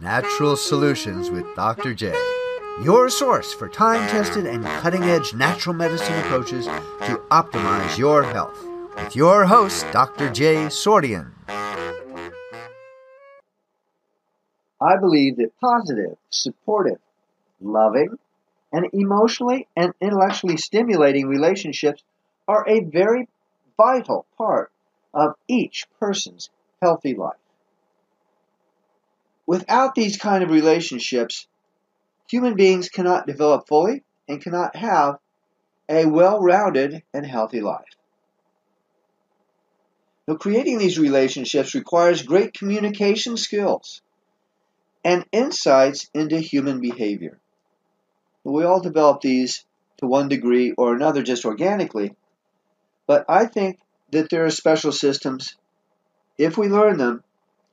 Natural Solutions with Dr. J. Your source for time tested and cutting edge natural medicine approaches to optimize your health. With your host, Dr. J. Sordian. I believe that positive, supportive, loving, and emotionally and intellectually stimulating relationships are a very vital part of each person's healthy life. Without these kind of relationships, human beings cannot develop fully and cannot have a well-rounded and healthy life. Now, creating these relationships requires great communication skills and insights into human behavior. We all develop these to one degree or another just organically, but I think that there are special systems. If we learn them,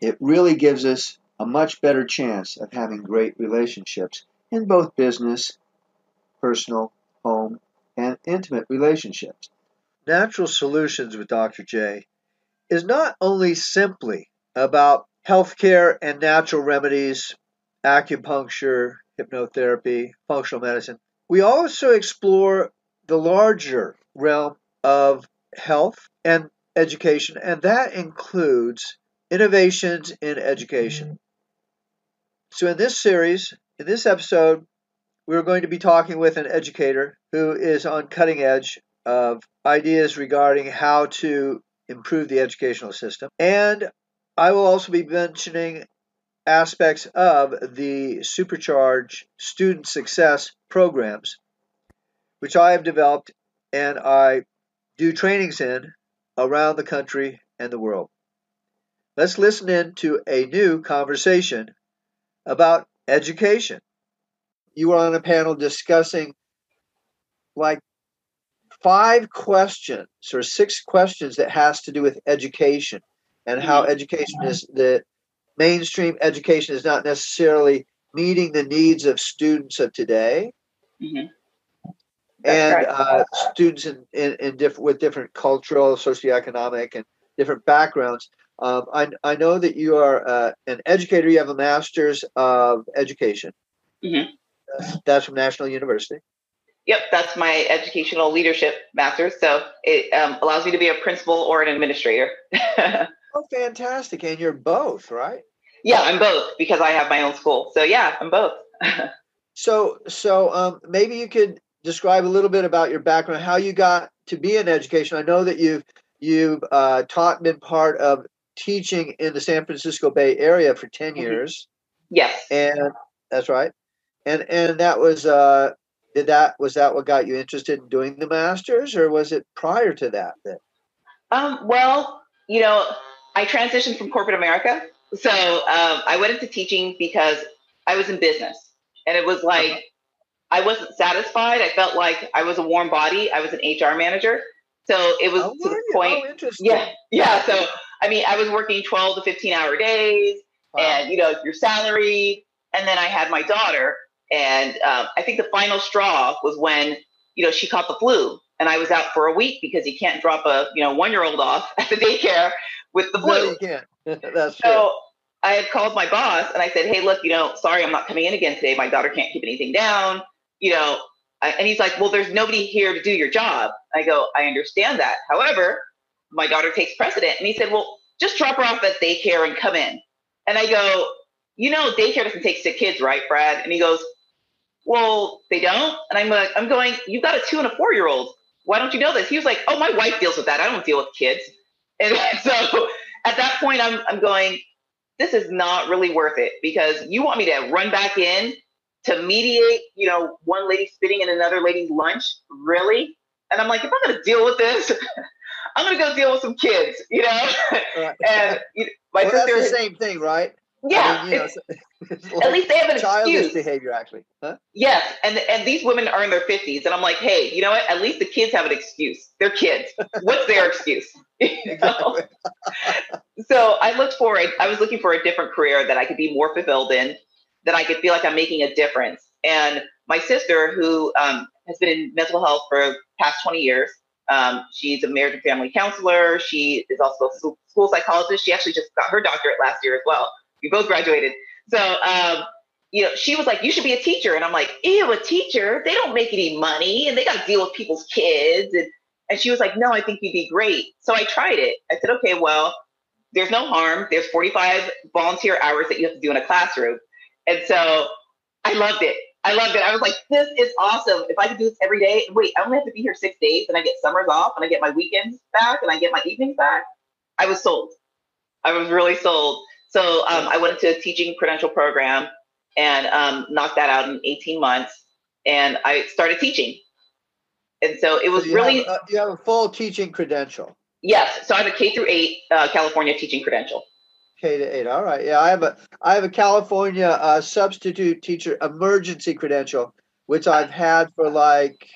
it really gives us a much better chance of having great relationships in both business, personal, home, and intimate relationships. Natural Solutions with Dr. J is not only simply about healthcare and natural remedies, acupuncture, hypnotherapy, functional medicine. We also explore the larger realm of health and education, and that includes innovations in education. So, in this series, in this episode, we're going to be talking with an educator who is on cutting edge of ideas regarding how to improve the educational system. And I will also be mentioning aspects of the Supercharge student success programs, which I have developed and I do trainings in around the country and the world. Let's listen in to a new conversation about education. You were on a panel discussing like five questions or six questions that has to do with education and how mm-hmm. education is the mainstream education is not necessarily meeting the needs of students of today mm-hmm. and right. uh, students in, in, in different with different cultural socioeconomic and different backgrounds um, I, I know that you are uh, an educator. You have a master's of education. Mm-hmm. That's from National University. Yep, that's my educational leadership master's. So it um, allows me to be a principal or an administrator. oh, fantastic! And you're both, right? Yeah, I'm both because I have my own school. So yeah, I'm both. so so um, maybe you could describe a little bit about your background, how you got to be in education. I know that you've you've uh, taught been part of teaching in the San Francisco Bay Area for 10 mm-hmm. years. Yes. And that's right. And and that was uh did that was that what got you interested in doing the masters or was it prior to that that um well, you know, I transitioned from corporate America. So um, I went into teaching because I was in business. And it was like uh-huh. I wasn't satisfied. I felt like I was a warm body. I was an HR manager. So it was oh, to the point. Oh, yeah. Yeah. So I mean, I was working 12 to 15 hour days wow. and, you know, your salary. And then I had my daughter. And um, I think the final straw was when, you know, she caught the flu and I was out for a week because you can't drop a, you know, one year old off at the daycare with the flu. No. That's so true. I had called my boss and I said, Hey, look, you know, sorry, I'm not coming in again today. My daughter can't keep anything down. You know, and he's like, well, there's nobody here to do your job. I go, I understand that. However, my daughter takes precedent. And he said, well, just drop her off at daycare and come in. And I go, you know, daycare doesn't take sick kids, right, Brad? And he goes, well, they don't. And I'm like, I'm going, you've got a two and a four year old. Why don't you know this? He was like, oh, my wife deals with that. I don't deal with kids. And so at that point, I'm, I'm going, this is not really worth it because you want me to run back in to mediate, you know, one lady spitting in another lady's lunch, really? And I'm like, if I'm going to deal with this, I'm gonna go deal with some kids, you know. Right. and you know, my well, sister, that's the same thing, right? Yeah. I mean, you know, like at least they have an childish excuse. behavior, actually. Huh? Yes, and and these women are in their fifties, and I'm like, hey, you know what? At least the kids have an excuse. They're kids. What's their excuse? so I looked for it. I was looking for a different career that I could be more fulfilled in, that I could feel like I'm making a difference. And my sister, who um, has been in mental health for past 20 years, um, she's a marriage and family counselor. She is also a school psychologist. She actually just got her doctorate last year as well. We both graduated. So, um, you know, she was like, "You should be a teacher," and I'm like, "Ew, a teacher? They don't make any money, and they got to deal with people's kids." And and she was like, "No, I think you'd be great." So I tried it. I said, "Okay, well, there's no harm. There's 45 volunteer hours that you have to do in a classroom," and so I loved it. I loved it. I was like, "This is awesome! If I could do this every day, wait, I only have to be here six days, and I get summers off, and I get my weekends back, and I get my evenings back." I was sold. I was really sold. So um, I went into a teaching credential program and um, knocked that out in 18 months. And I started teaching. And so it was so really. Have, uh, you have a full teaching credential. Yes. So I have a K through eight uh, California teaching credential. K to eight. All right. Yeah, I have a I have a California uh, substitute teacher emergency credential, which I've had for like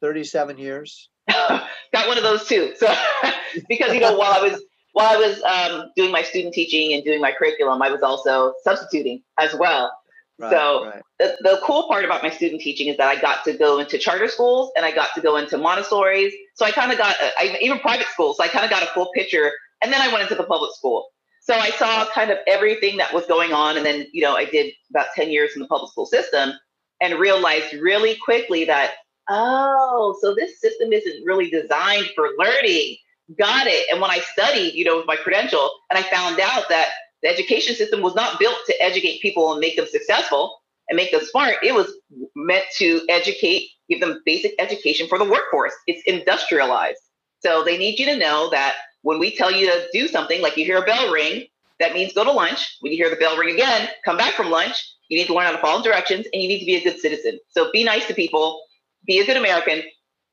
37 years. Got one of those too. So because you know while I was while I was um, doing my student teaching and doing my curriculum, I was also substituting as well. Right, so right. The, the cool part about my student teaching is that I got to go into charter schools and I got to go into Montessori's. So I kind of got a, I, even private schools. So I kind of got a full picture. And then I went into the public school. So I saw kind of everything that was going on. And then, you know, I did about 10 years in the public school system and realized really quickly that, oh, so this system isn't really designed for learning got it. And when I studied, you know, with my credential, and I found out that the education system was not built to educate people and make them successful and make them smart. It was meant to educate, give them basic education for the workforce. It's industrialized. So they need you to know that when we tell you to do something, like you hear a bell ring, that means go to lunch. When you hear the bell ring again, come back from lunch. You need to learn how to follow directions and you need to be a good citizen. So be nice to people, be a good American,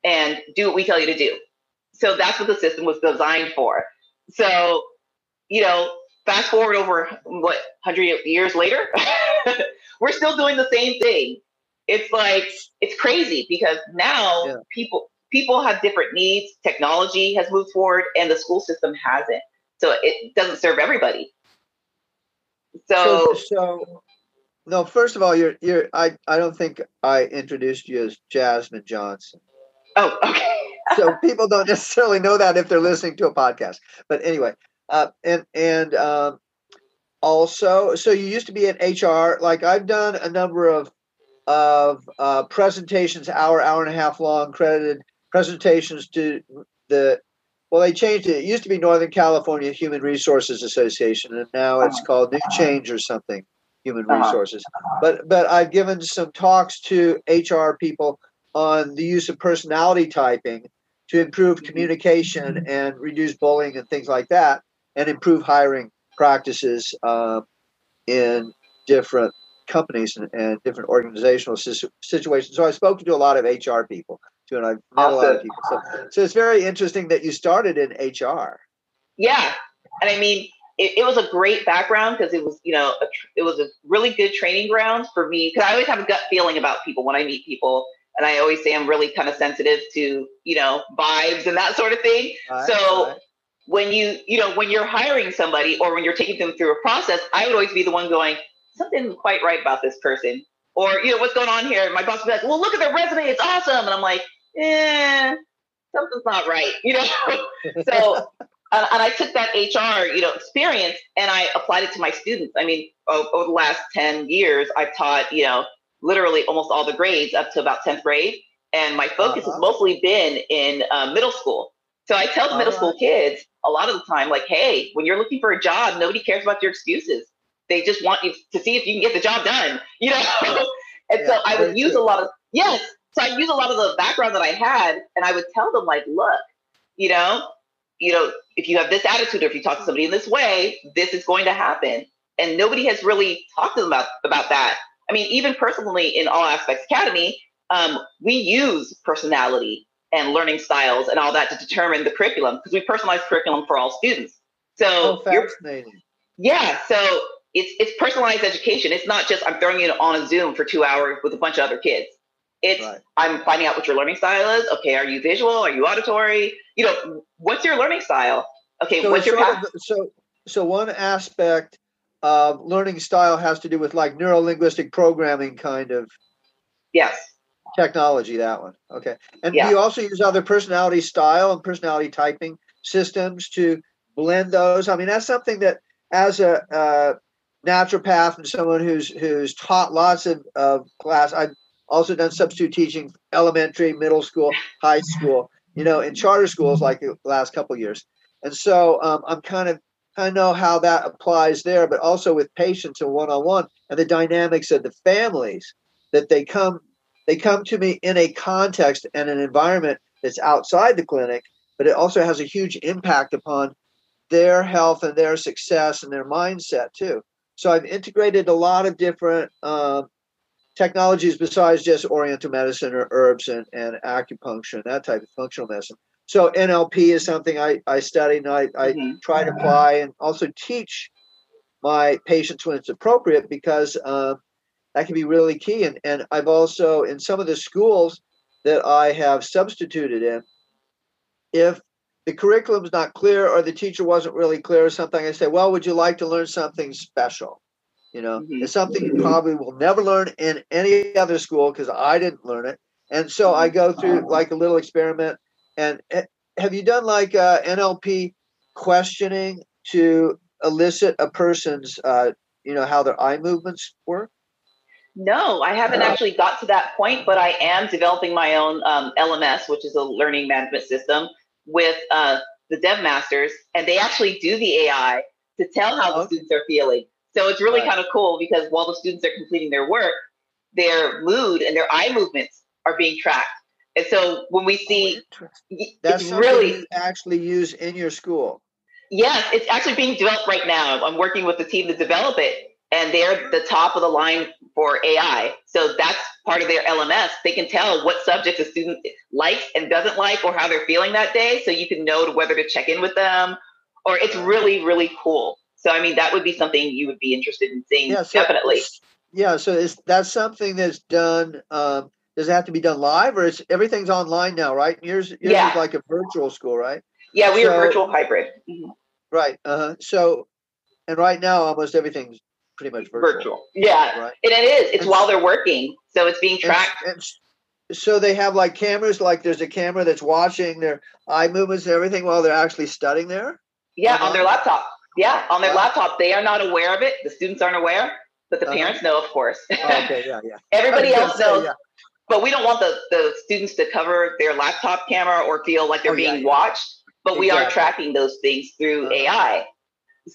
and do what we tell you to do. So that's what the system was designed for. So, you know, fast forward over what, 100 years later, we're still doing the same thing. It's like, it's crazy because now yeah. people, people have different needs. Technology has moved forward and the school system hasn't. So it doesn't serve everybody. So, so, so no, first of all, you're, you're, I, I don't think I introduced you as Jasmine Johnson. Oh, okay so people don't necessarily know that if they're listening to a podcast. But anyway, uh, and and um, also, so you used to be in HR. Like I've done a number of of uh, presentations, hour, hour and a half long, credited presentations to the. Well, they changed it. It used to be Northern California Human Resources Association, and now it's called New Change or something. Human uh-huh. Resources, but but I've given some talks to HR people on the use of personality typing to improve communication and reduce bullying and things like that, and improve hiring practices uh, in different companies and, and different organizational situ- situations. So I've spoken to a lot of HR people too, and I've met awesome. a lot of people. So, so it's very interesting that you started in HR. Yeah, and I mean, it, it was a great background because it was, you know, a, it was a really good training ground for me because I always have a gut feeling about people when I meet people and I always say I'm really kind of sensitive to, you know, vibes and that sort of thing. Right, so right. when you, you know, when you're hiring somebody or when you're taking them through a process, I would always be the one going, something's quite right about this person. Or, you know, what's going on here? my boss would be like, well, look at their resume. It's awesome. And I'm like, eh, something's not right, you know? so, and, and, I took that HR, you know, experience and I applied it to my students. I mean, over the last 10 years, I've taught, you know, literally almost all the grades up to about 10th grade. And my focus uh-huh. has mostly been in uh, middle school. So I tell the middle school kids a lot of the time, like, hey, when you're looking for a job, nobody cares about your excuses. They just want you to see if you can get the job done, you know? and yeah, so I would use true. a lot of, yes. So I use a lot of the background that I had and I would tell them, like, look, you know, you know, if you have this attitude or if you talk to somebody in this way, this is going to happen. And nobody has really talked to them about, about that. I mean, even personally in All Aspects Academy, um, we use personality and learning styles and all that to determine the curriculum because we personalize curriculum for all students. So, oh, fascinating. Yeah, so it's it's personalized education. It's not just I'm throwing you on a Zoom for two hours with a bunch of other kids. It's right. I'm finding out what your learning style is. Okay, are you visual? Are you auditory? You know, what's your learning style? Okay, so what's your path? Of, so so one aspect of learning style has to do with like neuro linguistic programming kind of yes technology that one okay and yeah. do you also use other personality style and personality typing systems to blend those i mean that's something that as a uh, naturopath and someone who's who's taught lots of, of class. I've also done substitute teaching, elementary, middle school, high school. You know, in charter schools like the last couple years, and so um, I'm kind of I know how that applies there, but also with patients and one on one and the dynamics of the families that they come they come to me in a context and an environment that's outside the clinic, but it also has a huge impact upon their health and their success and their mindset too. So I've integrated a lot of different um, technologies besides just oriental medicine or herbs and, and acupuncture and that type of functional medicine. So NLP is something I, I study and I, I mm-hmm. try to apply and also teach my patients when it's appropriate because uh, that can be really key. And, and I've also, in some of the schools that I have substituted in, if the curriculum's not clear or the teacher wasn't really clear or something, I say, well, would you like to learn something special? You know, mm-hmm. it's something you probably will never learn in any other school because I didn't learn it. And so I go through like a little experiment. And eh, have you done like uh, NLP questioning to elicit a person's, uh, you know, how their eye movements work? No, I haven't uh, actually got to that point, but I am developing my own um, LMS, which is a learning management system with uh, the dev masters, and they actually do the AI to tell how okay. the students are feeling. So it's really right. kind of cool because while the students are completing their work, their mood and their eye movements are being tracked. And so when we see, oh, that's really you actually use in your school. Yes, it's actually being developed right now. I'm working with the team to develop it, and they're the top of the line for AI. So that's part of their LMS. They can tell what subjects a student likes and doesn't like, or how they're feeling that day. So you can know whether to check in with them. Or it's really, really cool. So I mean, that would be something you would be interested in seeing. Yeah, so definitely. Yeah. So is that something that's done? Um, does it have to be done live, or is everything's online now? Right? Yours, yours yeah. is like a virtual school, right? Yeah, we so, are virtual hybrid. Mm-hmm. Right. Uh huh. So, and right now, almost everything's pretty much virtual. Virtual. Yeah. Right? And it is. It's and while they're working. So it's being tracked. And, and so they have like cameras, like there's a camera that's watching their eye movements and everything while they're actually studying there? Yeah, uh-huh. on their laptop. Yeah, on their wow. laptop. They are not aware of it. The students aren't aware, but the uh-huh. parents know, of course. Oh, okay, yeah, yeah. Everybody else knows. Say, yeah. But we don't want the, the students to cover their laptop camera or feel like they're oh, being yeah, yeah. watched. But exactly. we are tracking those things through uh-huh. AI.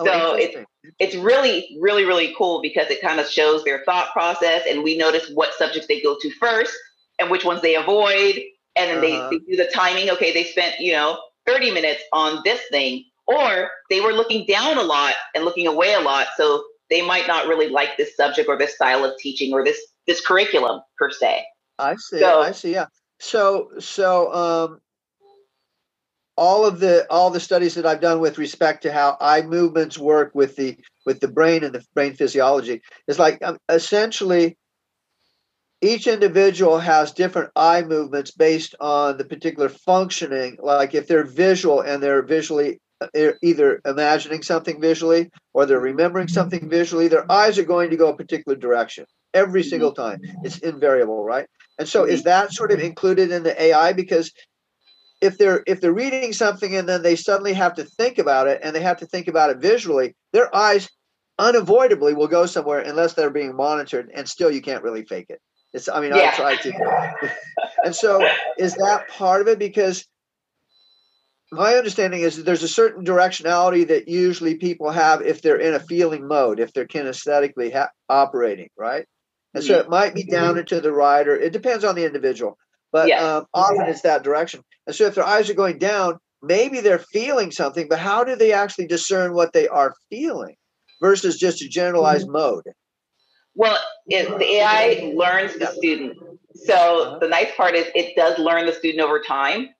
Oh, so it's it's really really really cool because it kind of shows their thought process and we notice what subjects they go to first and which ones they avoid and then uh-huh. they, they do the timing okay they spent you know 30 minutes on this thing or they were looking down a lot and looking away a lot so they might not really like this subject or this style of teaching or this this curriculum per se. I see so, i see yeah. So so um all of the all the studies that I've done with respect to how eye movements work with the with the brain and the brain physiology is like um, essentially each individual has different eye movements based on the particular functioning like if they're visual and they're visually either imagining something visually or they're remembering mm-hmm. something visually their eyes are going to go a particular direction every mm-hmm. single time. It's invariable right? And so is mm-hmm. that sort of included in the ai because if they're if they're reading something and then they suddenly have to think about it and they have to think about it visually their eyes unavoidably will go somewhere unless they're being monitored and still you can't really fake it. It's i mean yeah. i tried to. And so is that part of it? Because my understanding is that there's a certain directionality that usually people have if they're in a feeling mode if they're kinesthetically ha- operating right and so it might be down into the right or it depends on the individual but yes. um, often it's that direction. And so if their eyes are going down, maybe they're feeling something, but how do they actually discern what they are feeling versus just a generalized mm-hmm. mode? Well, it, the AI learns the student. So uh-huh. the nice part is it does learn the student over time,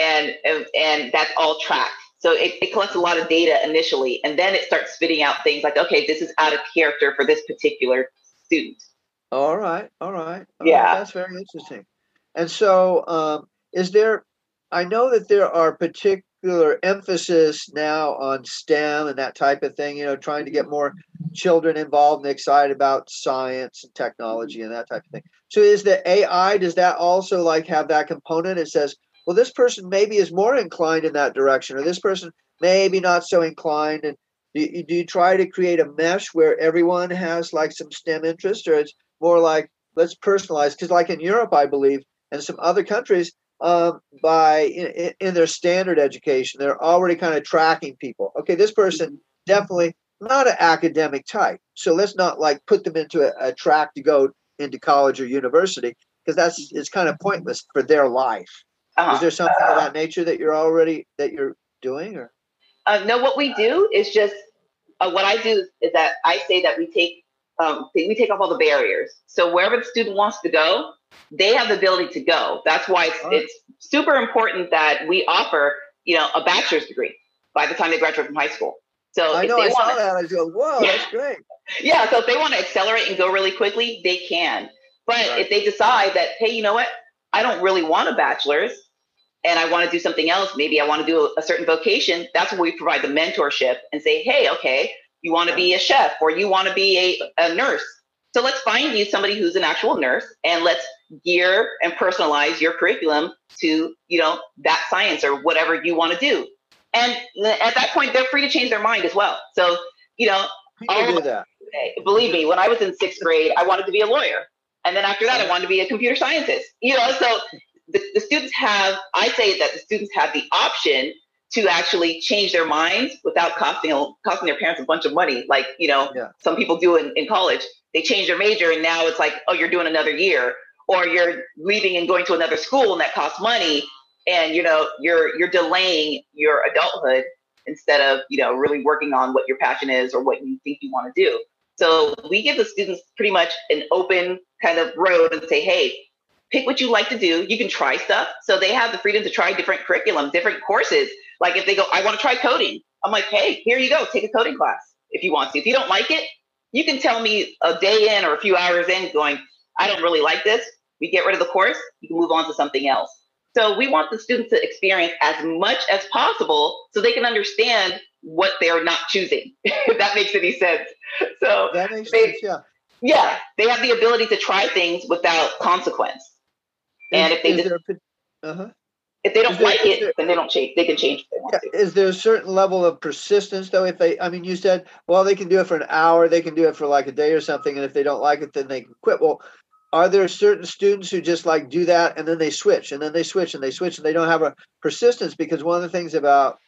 and and that's all tracked. So it, it collects a lot of data initially, and then it starts spitting out things like, okay, this is out of character for this particular student. All right, all right. All yeah, right. that's very interesting. And so, um, is there? I know that there are particular emphasis now on STEM and that type of thing. You know, trying to get more children involved and excited about science and technology and that type of thing. So, is the AI? Does that also like have that component? It says, well, this person maybe is more inclined in that direction, or this person maybe not so inclined, and Do you, do you try to create a mesh where everyone has like some STEM interest, or it's more like let's personalize? Because like in Europe, I believe, and some other countries, um, by in, in, their standard education, they're already kind of tracking people. Okay, this person mm-hmm. definitely not an academic type, so let's not like put them into a, a track to go into college or university because that's mm-hmm. it's kind of mm-hmm. pointless for their life. Uh-huh. Is there something uh, of that nature that you're already that you're doing, or? Uh, no, what we do is just uh, what I do is that I say that we take um, we take off all the barriers. So wherever the student wants to go, they have the ability to go. That's why it's, right. it's super important that we offer you know a bachelor's degree by the time they graduate from high school. So I know I saw that. I go, whoa, yeah. that's great. Yeah. So if they want to accelerate and go really quickly, they can. But right. if they decide that, hey, you know what, I don't really want a bachelor's and I want to do something else, maybe I want to do a, certain vocation, that's where we provide the mentorship and say, hey, okay, you want to be a chef or you want to be a, a nurse. So let's find you somebody who's an actual nurse and let's gear and personalize your curriculum to, you know, that science or whatever you want to do. And at that point, they're free to change their mind as well. So, you know, People do that. believe me, when I was in sixth grade, I wanted to be a lawyer. And then after that, I wanted to be a computer scientist. You know, so the, the students have, I say that the students have the option to actually change their minds without costing costing their parents a bunch of money, like you know yeah. some people do in, in college. They change their major and now it's like, oh, you're doing another year, or you're leaving and going to another school and that costs money, and you know you're you're delaying your adulthood instead of you know really working on what your passion is or what you think you want to do. So we give the students pretty much an open kind of road and say, hey, pick what you like to do. You can try stuff. So they have the freedom to try different curriculum, different courses. Like if they go, I want to try coding, I'm like, hey, here you go, take a coding class if you want to. If you don't like it, you can tell me a day in or a few hours in, going, I don't really like this. We get rid of the course, you can move on to something else. So we want the students to experience as much as possible so they can understand what they're not choosing, if that makes any sense. So that makes they, sense, yeah. Yeah, they have the ability to try things without consequence. And if they just, uh-huh. if they don't there, like it, there, then they don't change. They can change. Yeah, is there a certain level of persistence though? If they, I mean, you said, well, they can do it for an hour, they can do it for like a day or something, and if they don't like it, then they can quit. Well, are there certain students who just like do that and then they switch and then they switch and they switch and they don't have a persistence? Because one of the things about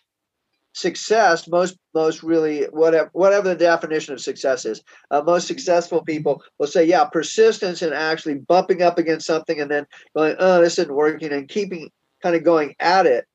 success most most really whatever whatever the definition of success is uh, most successful people will say yeah persistence and actually bumping up against something and then going oh this isn't working and keeping kind of going at it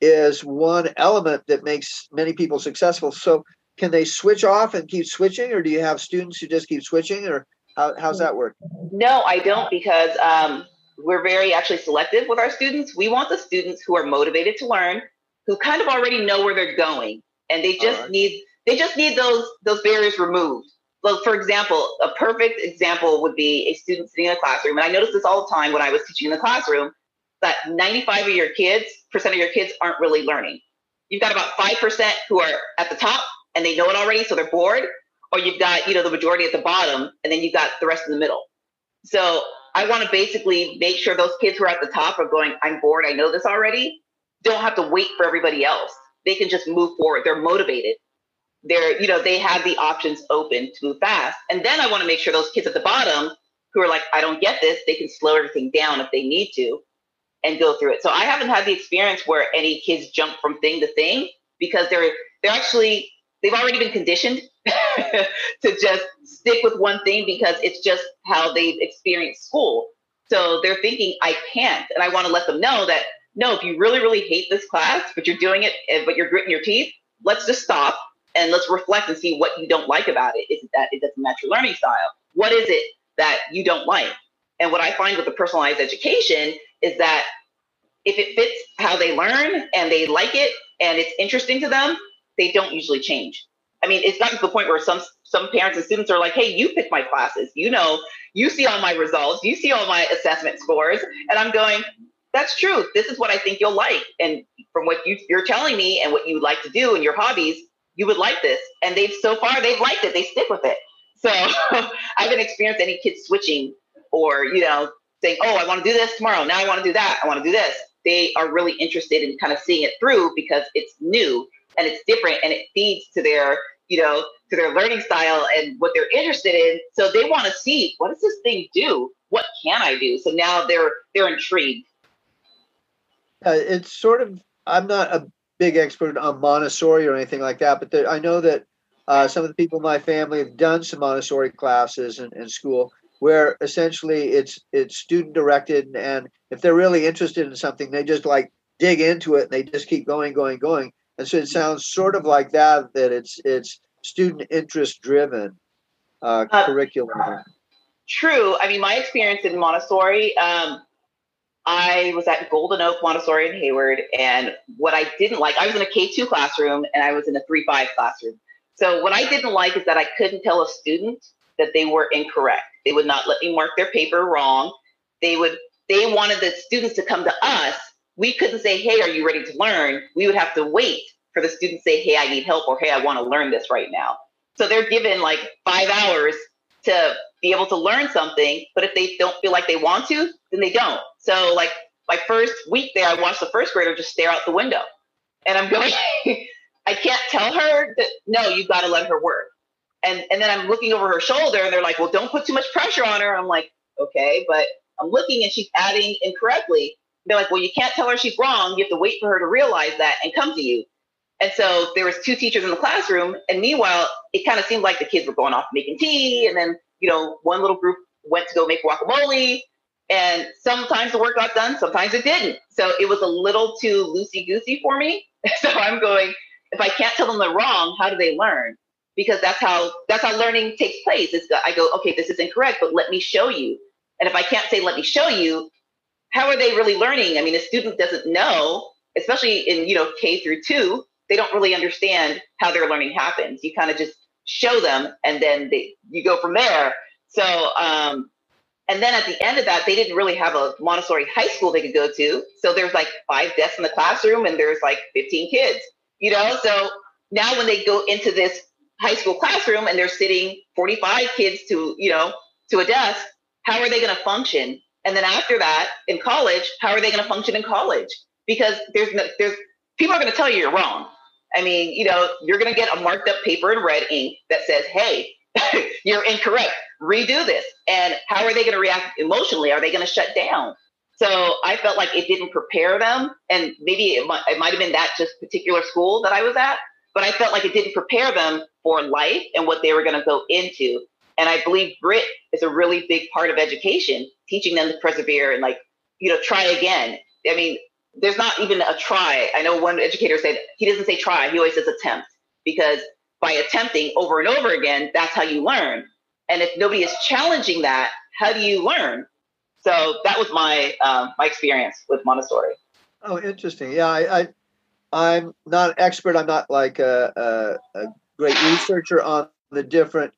is one element that makes many people successful. So can they switch off and keep switching or do you have students who just keep switching or how, how's that work? No i don't because um, we're very actually selective with our students. We want the students who are motivated to learn who kind of already know where they're going and they just right. need they just need those those barriers removed. So for example, a perfect example would be a student sitting in a classroom, and I noticed this all the time when I was teaching in the classroom, that 95 of your kids, percent of your kids aren't really learning. You've got about 5% who are at the top and they know it already, so they're bored, or you've got, you know, the majority at the bottom, and then you've got the rest in the middle. So I want to basically make sure those kids who are at the top are going, I'm bored, I know this already, don't have to wait for everybody else. They can just move forward. They're motivated. They're, you know, they have the options open to move fast. And then I want to make sure those kids at the bottom who are like, I don't get this, they can slow everything down if they need to and go through it. So I haven't had the experience where any kids jump from thing to thing because they're they're actually they've already been conditioned to just stick with one thing because it's just how they've experienced school. So they're thinking, I can't. And I want to let them know that no, if you really, really hate this class, but you're doing it, but you're gritting your teeth, let's just stop and let's reflect and see what you don't like about it. Is it that it doesn't match your learning style? What is it that you don't like? And what I find with the personalized education is that if it fits how they learn and they like it and it's interesting to them, they don't usually change. I mean, it's gotten to the point where some some parents and students are like, "Hey, you pick my classes. You know, you see all my results. You see all my assessment scores." And I'm going, that's true. This is what I think you'll like. And from what you, you're telling me and what you like to do and your hobbies, you would like this. And they've so far they've liked it. They stick with it. So I haven't experienced any kids switching or, you know, saying, oh, I want to do this tomorrow. Now I want to do that. I want to do this. They are really interested in kind of seeing it through because it's new and it's different and it feeds to their you know, to their learning style and what they're interested in. So they want to see what does this thing do? What can I do? So now they're they're intrigued. Uh, it's sort of I'm not a big expert on Montessori or anything like that, but there, I know that uh, some of the people in my family have done some Montessori classes in, in school where essentially it's it's student directed and if they're really interested in something they just like dig into it and they just keep going going going. And so it sounds sort of like that that it's it's student interest driven uh, uh, curriculum. true. I mean my experience in montessori um, i was at golden oak montessori in hayward and what i didn't like i was in a k2 classroom and i was in a 3-5 classroom so what i didn't like is that i couldn't tell a student that they were incorrect they would not let me mark their paper wrong they would they wanted the students to come to us we couldn't say, hey, are you ready to learn? We would have to wait for the student to say, hey, I need help or hey, I want to learn this right now. So they're given like five hours to be able to learn something. But if they don't feel like they want to, then they don't. So like my first week there, I watched the first grader just stare out the window. And I'm going, I can't tell her that no, you've got to let her work. And and then I'm looking over her shoulder and they're like, well, don't put too much pressure on her. I'm like, okay, but I'm looking and she's adding incorrectly they're like, well, you can't tell her she's wrong. You have to wait for her to realize that and come to you. And so there was two teachers in the classroom, and meanwhile, it kind of seemed like the kids were going off making tea, and then you know one little group went to go make guacamole, and sometimes the work got done, sometimes it didn't. So it was a little too loosey goosey for me. so I'm going, if I can't tell them they're wrong, how do they learn? Because that's how that's how learning takes place. Is I go, okay, this is incorrect, but let me show you. And if I can't say let me show you, how are they really learning? I mean, a student doesn't know, especially in, you know, K through two, they don't really understand how their learning happens. You kind of just show them and then they, you go from there. So, um, and then at the end of that, they didn't really have a Montessori high school they could go to. So there's like five desks in the classroom and there's like 15 kids, you know? So now when they go into this high school classroom and they're sitting 45 kids to, you know, to a desk, how are they going to function? And then after that, in college, how are they going to function in college? Because there's no, there's people are going to tell you you're wrong. I mean, you know, you're going to get a marked up paper in red ink that says, "Hey, you're incorrect. Redo this." And how are they going to react emotionally? Are they going to shut down? So I felt like it didn't prepare them, and maybe it might, it might have been that just particular school that I was at, but I felt like it didn't prepare them for life and what they were going to go into. And I believe grit is a really big part of education, teaching them to persevere and like, you know, try again. I mean, there's not even a try. I know one educator said he doesn't say try, he always says attempt because by attempting over and over again, that's how you learn. And if nobody is challenging that, how do you learn? So that was my um, my experience with Montessori. Oh, interesting. Yeah, I, I I'm not an expert. I'm not like a, a, a great researcher on the different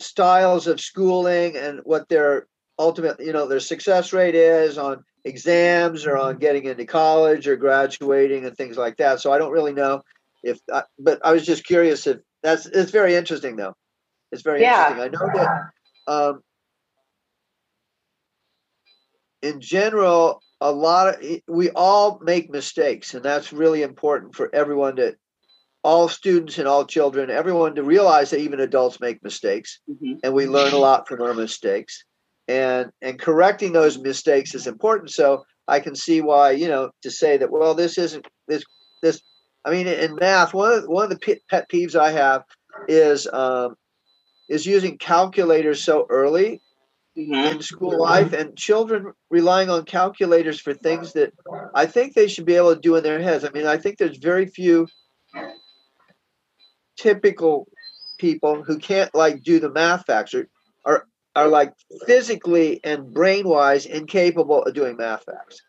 styles of schooling and what their ultimate, you know, their success rate is on exams or on getting into college or graduating and things like that. So I don't really know if, I, but I was just curious if that's, it's very interesting though. It's very yeah. interesting. I know that um, in general, a lot of, we all make mistakes and that's really important for everyone to all students and all children, everyone to realize that even adults make mistakes, mm-hmm. and we learn a lot from our mistakes. And and correcting those mistakes is important. So I can see why you know to say that well this isn't this this. I mean in math one of one of the pet peeves I have is um, is using calculators so early mm-hmm. in school life and children relying on calculators for things that I think they should be able to do in their heads. I mean I think there's very few typical people who can't like do the math facts are are, are like physically and brain wise incapable of doing math facts.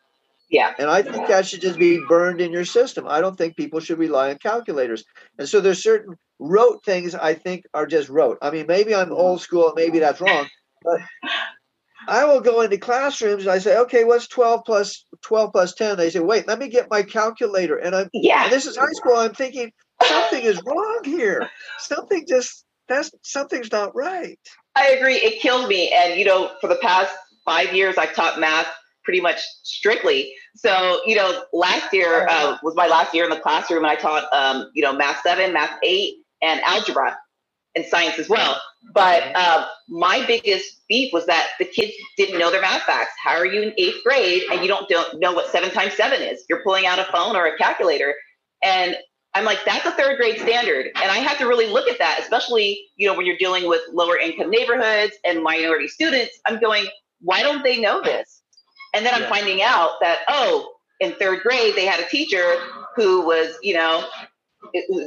Yeah. And I think that should just be burned in your system. I don't think people should rely on calculators. And so there's certain rote things I think are just rote. I mean, maybe I'm old school, maybe that's wrong, but I will go into classrooms and I say, okay, what's 12 plus 12 plus 10? They say, wait, let me get my calculator. And I'm, yeah. And this is high school. I'm thinking, something is wrong here. Something just that's something's not right. I agree. It kills me. And you know, for the past five years, I've taught math pretty much strictly. So, you know, last year uh, was my last year in the classroom, and I taught, um, you know, math seven, math eight, and algebra and science as well. But uh, my biggest beef was that the kids didn't know their math facts. How are you in eighth grade and you don't, don't know what seven times seven is? You're pulling out a phone or a calculator. And I'm like, that's a third grade standard. And I have to really look at that, especially, you know, when you're dealing with lower income neighborhoods and minority students. I'm going, why don't they know this? And then I'm finding out that, oh, in third grade, they had a teacher who was, you know,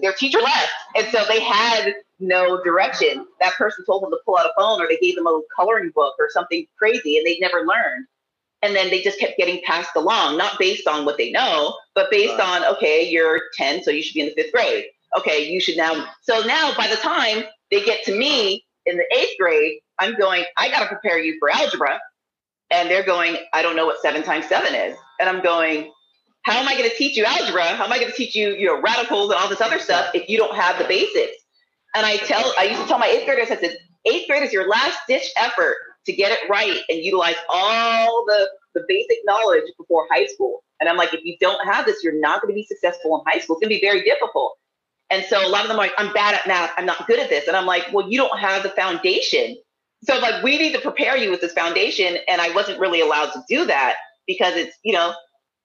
their teacher left. And so they had no direction. That person told them to pull out a phone or they gave them a coloring book or something crazy and they'd never learned. And then they just kept getting passed along, not based on what they know, but based right. on, okay, you're 10, so you should be in the fifth grade. Okay, you should now. So now by the time they get to me in the eighth grade, I'm going, I got to prepare you for algebra. And they're going, I don't know what seven times seven is. And I'm going, how am I going to teach you algebra? How am I going to teach you, you know, radicals and all this other stuff if you don't have the basics? And I tell, I used to tell my eighth graders, I said, eighth grade is your last ditch effort to get it right and utilize all the, the basic knowledge before high school. And I'm like, if you don't have this, you're not going to be successful in high school. It's going to be very difficult. And so a lot of them are like, I'm bad at math. I'm not good at this. And I'm like, well, you don't have the foundation. So like, we need to prepare you with this foundation. And I wasn't really allowed to do that because it's, you know,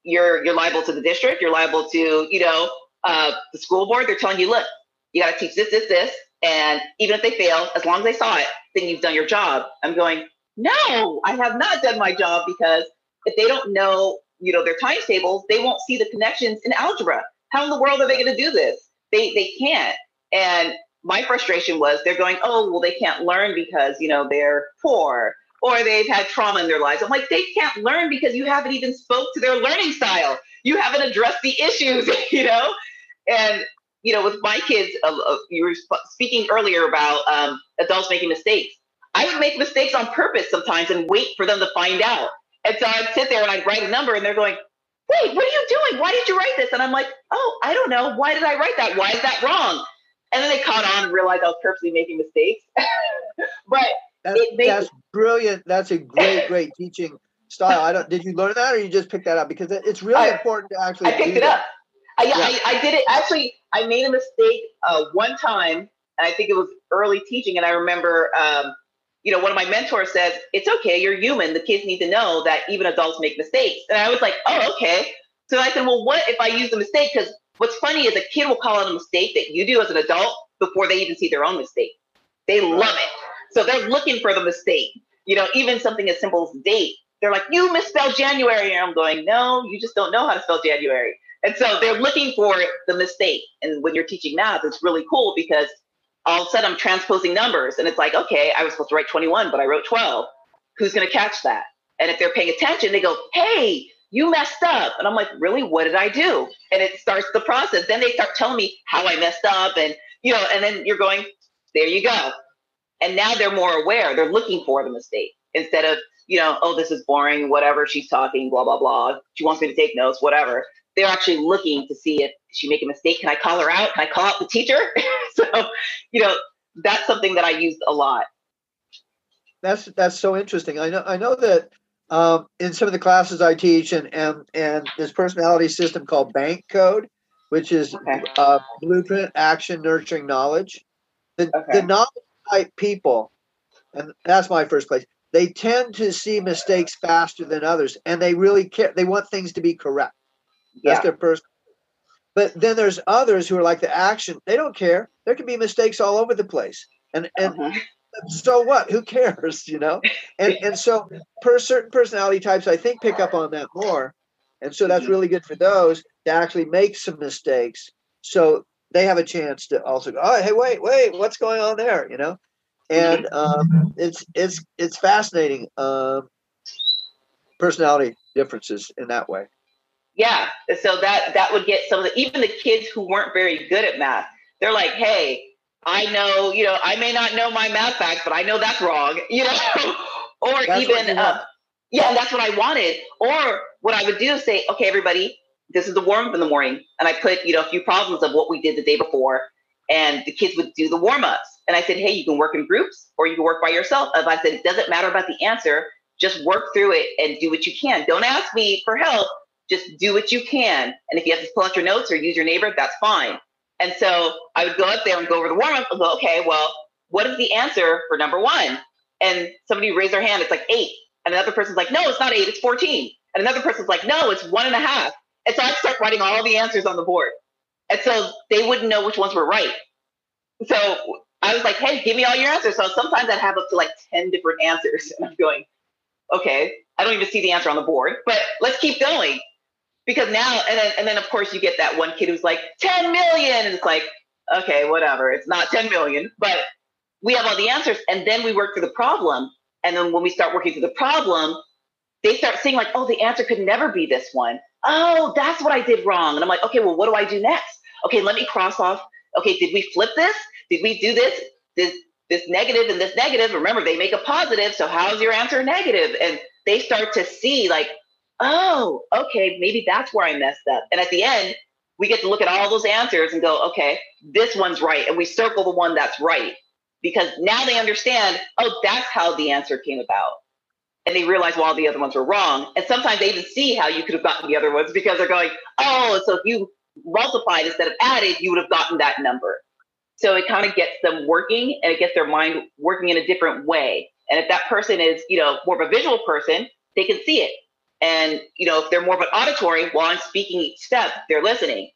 you're, you're liable to the district. You're liable to, you know, uh, the school board. They're telling you, look, you got to teach this, this, this. And even if they fail, as long as they saw it, then you've done your job. I'm going, no, I have not done my job because if they don't know, you know, their timetables, they won't see the connections in algebra. How in the world are they going to do this? They they can't. And my frustration was they're going, oh, well, they can't learn because you know they're poor or they've had trauma in their lives. I'm like, they can't learn because you haven't even spoke to their learning style. You haven't addressed the issues, you know. And you know, with my kids, uh, uh, you were speaking earlier about um, adults making mistakes. I would make mistakes on purpose sometimes and wait for them to find out. And so I'd sit there and I'd write a number and they're going, wait, what are you doing? Why did you write this? And I'm like, oh, I don't know. Why did I write that? Why is that wrong? And then they caught on and realized I was purposely making mistakes. but that's, that's brilliant. That's a great, great teaching style. I don't. Did you learn that, or you just picked that up? Because it's really I, important to actually. I picked it up. I, yeah. I, I, did it. Actually, I made a mistake uh, one time, and I think it was early teaching. And I remember, um, you know, one of my mentors says, "It's okay. You're human. The kids need to know that even adults make mistakes." And I was like, "Oh, okay." So I said, "Well, what if I use a mistake?" Because what's funny is a kid will call out a mistake that you do as an adult before they even see their own mistake. They love it. So they're looking for the mistake. You know, even something as simple as date. They're like, "You misspelled January," and I'm going, "No, you just don't know how to spell January." And so they're looking for the mistake. And when you're teaching math, it's really cool because all of a sudden I'm transposing numbers and it's like, okay, I was supposed to write 21, but I wrote 12. Who's going to catch that? And if they're paying attention, they go, hey, you messed up. And I'm like, really? What did I do? And it starts the process. Then they start telling me how I messed up. And, you know, and then you're going, there you go. And now they're more aware. They're looking for the mistake instead of, you know, oh, this is boring, whatever, she's talking, blah, blah, blah. She wants me to take notes, whatever they're actually looking to see if she make a mistake. Can I call her out? Can I call out the teacher? so, you know, that's something that I used a lot. That's that's so interesting. I know I know that um, in some of the classes I teach, and and and this personality system called Bank Code, which is okay. uh, blueprint, action, nurturing, knowledge. The okay. the knowledge type people, and that's my first place. They tend to see mistakes faster than others, and they really care. They want things to be correct. That's yeah. their person. But then there's others who are like the action. They don't care. There can be mistakes all over the place. And and uh-huh. so what? Who cares? You know? And and so per certain personality types, I think pick up on that more. And so that's mm-hmm. really good for those to actually make some mistakes. So they have a chance to also go, oh, hey, wait, wait, what's going on there? You know? And um, it's it's it's fascinating um, personality differences in that way. Yeah. So that that would get some of the even the kids who weren't very good at math. They're like, hey, I know, you know, I may not know my math facts, but I know that's wrong, you know, or that's even, uh, yeah, that's what I wanted. Or what I would do is say, okay, everybody, this is the warm up in the morning, and I put, you know, a few problems of what we did the day before, and the kids would do the warm ups. And I said, hey, you can work in groups or you can work by yourself. And I said, it doesn't matter about the answer. just work through it and do what you can. Don't ask me for help. Just do what you can. And if you have to pull out your notes or use your neighbor, that's fine. And so I would go up there and go over the warm up and go, okay, well, what is the answer for number one? And somebody raised their hand, it's like eight. And another person's like, no, it's not eight, it's 14. And another person's like, no, it's one and a half. And so I'd start writing all the answers on the board. And so they wouldn't know which ones were right. So I was like, hey, give me all your answers. So sometimes I'd have up to like 10 different answers. And I'm going, okay, I don't even see the answer on the board, but let's keep going. Because now, and then, and then of course you get that one kid who's like 10 million. And it's like, okay, whatever. It's not 10 million, but we have all the answers. And then we work through the problem. And then when we start working through the problem, they start seeing like, oh, the answer could never be this one. Oh, that's what I did wrong. And I'm like, okay, well, what do I do next? Okay, let me cross off. Okay, did we flip this? Did we do this? This this negative and this negative. Remember, they make a positive. So how's your answer negative? And they start to see like, oh, okay, maybe that's where I messed up. And at the end, we get to look at all those answers and go, okay, this one's right. And we circle the one that's right because now they understand, oh, that's how the answer came about and they realize well, the other ones were wrong. And sometimes they even see how you could have gotten the other ones because they're going, oh, so if you multiplied instead of added, you would have gotten that number. So it kind of gets them working and it gets their mind working in a different way. And if that person is, you know, more of a visual person, they can see it. And, you know, if they're more of an auditory, while I'm speaking each step, they're listening.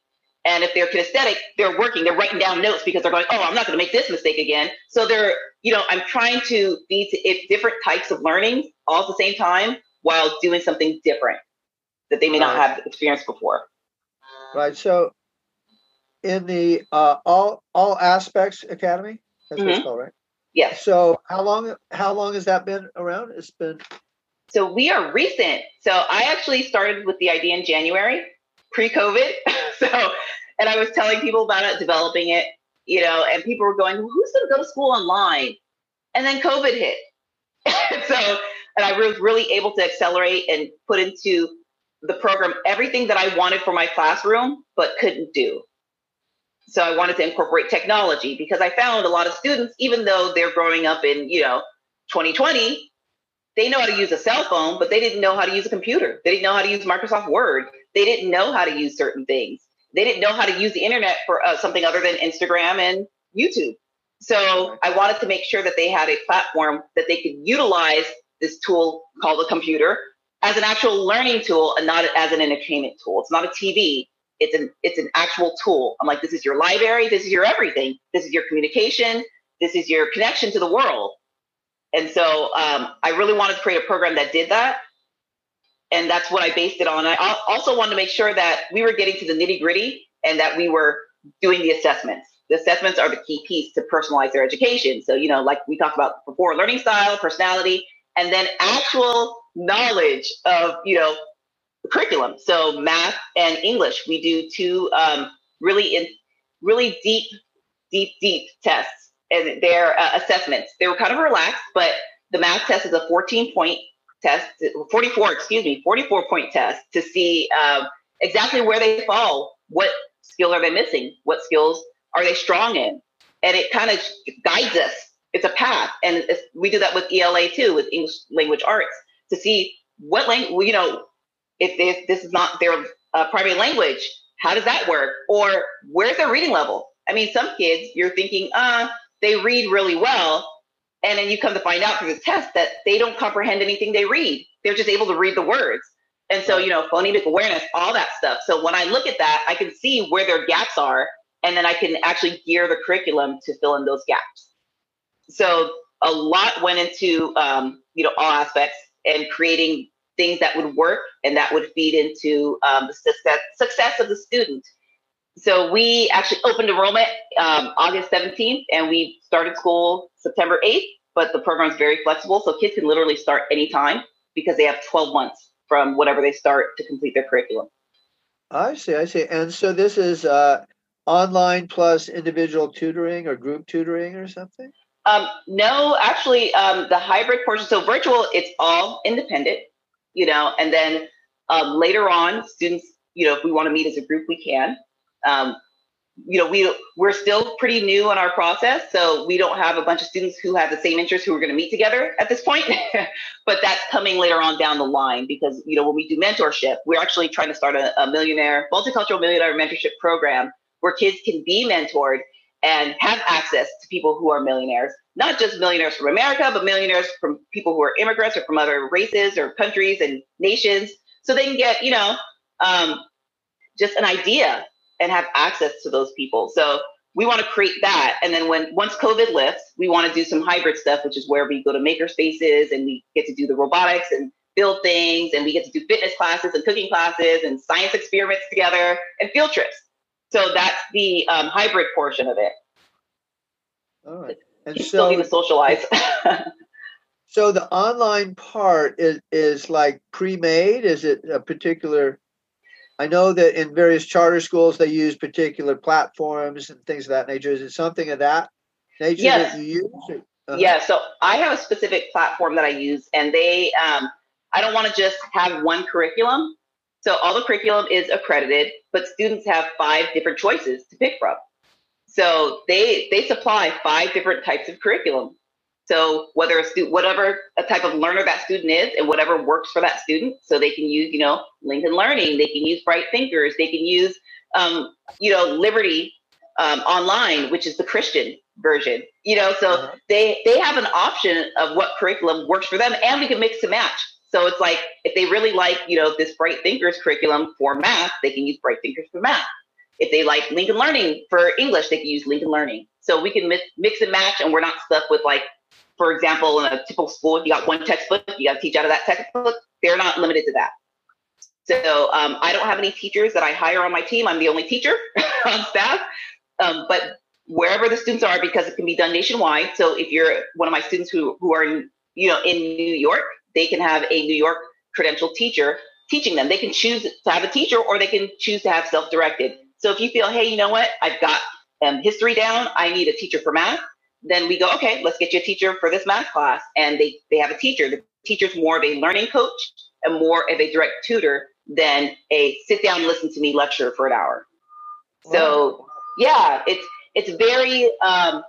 And if they're kinesthetic, they're working, they're writing down notes because they're going, oh, I'm not going to make this mistake again. So they're, you know, I'm trying to feed to it different types of learning all at the same time while doing something different that they may not have experienced before. Right. So in the uh, all all aspects academy, that's mm-hmm. what it's mm-hmm. called, right? Yes. So how long how long has that been around? It's been so we are recent. So I actually started with the idea in January, pre-COVID. so and I was telling people about it, developing it, you know, and people were going, well, who's going to go to school online? And then COVID hit. so, and I was really able to accelerate and put into the program everything that I wanted for my classroom, but couldn't do. So I wanted to incorporate technology because I found a lot of students, even though they're growing up in, you know, 2020, they know how to use a cell phone, but they didn't know how to use a computer. They didn't know how to use Microsoft Word. They didn't know how to use certain things they didn't know how to use the internet for uh, something other than Instagram and YouTube. So I wanted to make sure that they had a platform that they could utilize this tool called a computer as an actual learning tool and not as an entertainment tool. It's not a TV. It's an it's an actual tool. I'm like, this is your library. This is your everything. This is your communication. This is your connection to the world. And so um, I really wanted to create a program that did that and that's what I based it on. I also wanted to make sure that we were getting to the nitty gritty and that we were doing the assessments. The assessments are the key piece to personalize their education. So, you know, like we talked about before, learning style, personality, and then actual knowledge of, you know, curriculum. So math and English, we do two um, really in really deep, deep, deep tests and their uh, assessments. They were kind of relaxed, but the math test is a 14 point test, 44, excuse me, 44 point test to see uh, exactly where they fall. What skill are they missing? What skills are they strong in? And it kind of guides us. It's a path. And we do that with ELA too, with English language arts, to see what language, you know, if this, this is not their uh, primary language, how does that work? Or where's their reading level? I mean, some kids, you're thinking, uh, they read really well, and then you come to find out through the test that they don't comprehend anything they read. They're just able to read the words. And so, you know, phonemic awareness, all that stuff. So when I look at that, I can see where their gaps are, and then I can actually gear the curriculum to fill in those gaps. So a lot went into, um, you know, all aspects and creating things that would work and that would feed into um, the success, success of the student. So we actually opened enrollment um, August 17th, and we started school September 8th. But the program is very flexible, so kids can literally start anytime because they have 12 months from whatever they start to complete their curriculum. I see, I see. And so this is uh, online plus individual tutoring or group tutoring or something? Um, no, actually, um, the hybrid portion. So virtual, it's all independent, you know, and then um, later on, students, you know, if we want to meet as a group, we can. You know, we we're still pretty new in our process, so we don't have a bunch of students who have the same interests who are going to meet together at this point. but that's coming later on down the line because you know when we do mentorship, we're actually trying to start a, a millionaire multicultural millionaire mentorship program where kids can be mentored and have access to people who are millionaires, not just millionaires from America, but millionaires from people who are immigrants or from other races or countries and nations, so they can get you know um, just an idea and have access to those people. So we want to create that. And then when once COVID lifts, we want to do some hybrid stuff, which is where we go to maker spaces and we get to do the robotics and build things and we get to do fitness classes and cooking classes and science experiments together and field trips. So that's the um, hybrid portion of it. All right. And you so still need to socialize. so the online part is is like pre-made. Is it a particular I know that in various charter schools they use particular platforms and things of that nature. Is it something of that nature yes. that you use? Uh-huh. Yeah, so I have a specific platform that I use, and they, um, I don't want to just have one curriculum. So all the curriculum is accredited, but students have five different choices to pick from. So they they supply five different types of curriculum. So whether a student, whatever a type of learner that student is, and whatever works for that student, so they can use, you know, Lincoln Learning, they can use Bright Thinkers, they can use, um, you know, Liberty um, Online, which is the Christian version. You know, so uh-huh. they they have an option of what curriculum works for them, and we can mix and match. So it's like if they really like, you know, this Bright Thinkers curriculum for math, they can use Bright Thinkers for math. If they like Lincoln Learning for English, they can use Lincoln Learning. So we can mix, mix and match, and we're not stuck with like for example, in a typical school, if you got one textbook, you got to teach out of that textbook. They're not limited to that. So um, I don't have any teachers that I hire on my team. I'm the only teacher on staff. Um, but wherever the students are, because it can be done nationwide. So if you're one of my students who, who are in, you know, in New York, they can have a New York credentialed teacher teaching them. They can choose to have a teacher or they can choose to have self-directed. So if you feel, hey, you know what, I've got um, history down, I need a teacher for math then we go, okay, let's get you a teacher for this math class. And they, they have a teacher. The teacher's more of a learning coach and more of a direct tutor than a sit down, listen to me lecture for an hour. Wow. So yeah, it's it's very um,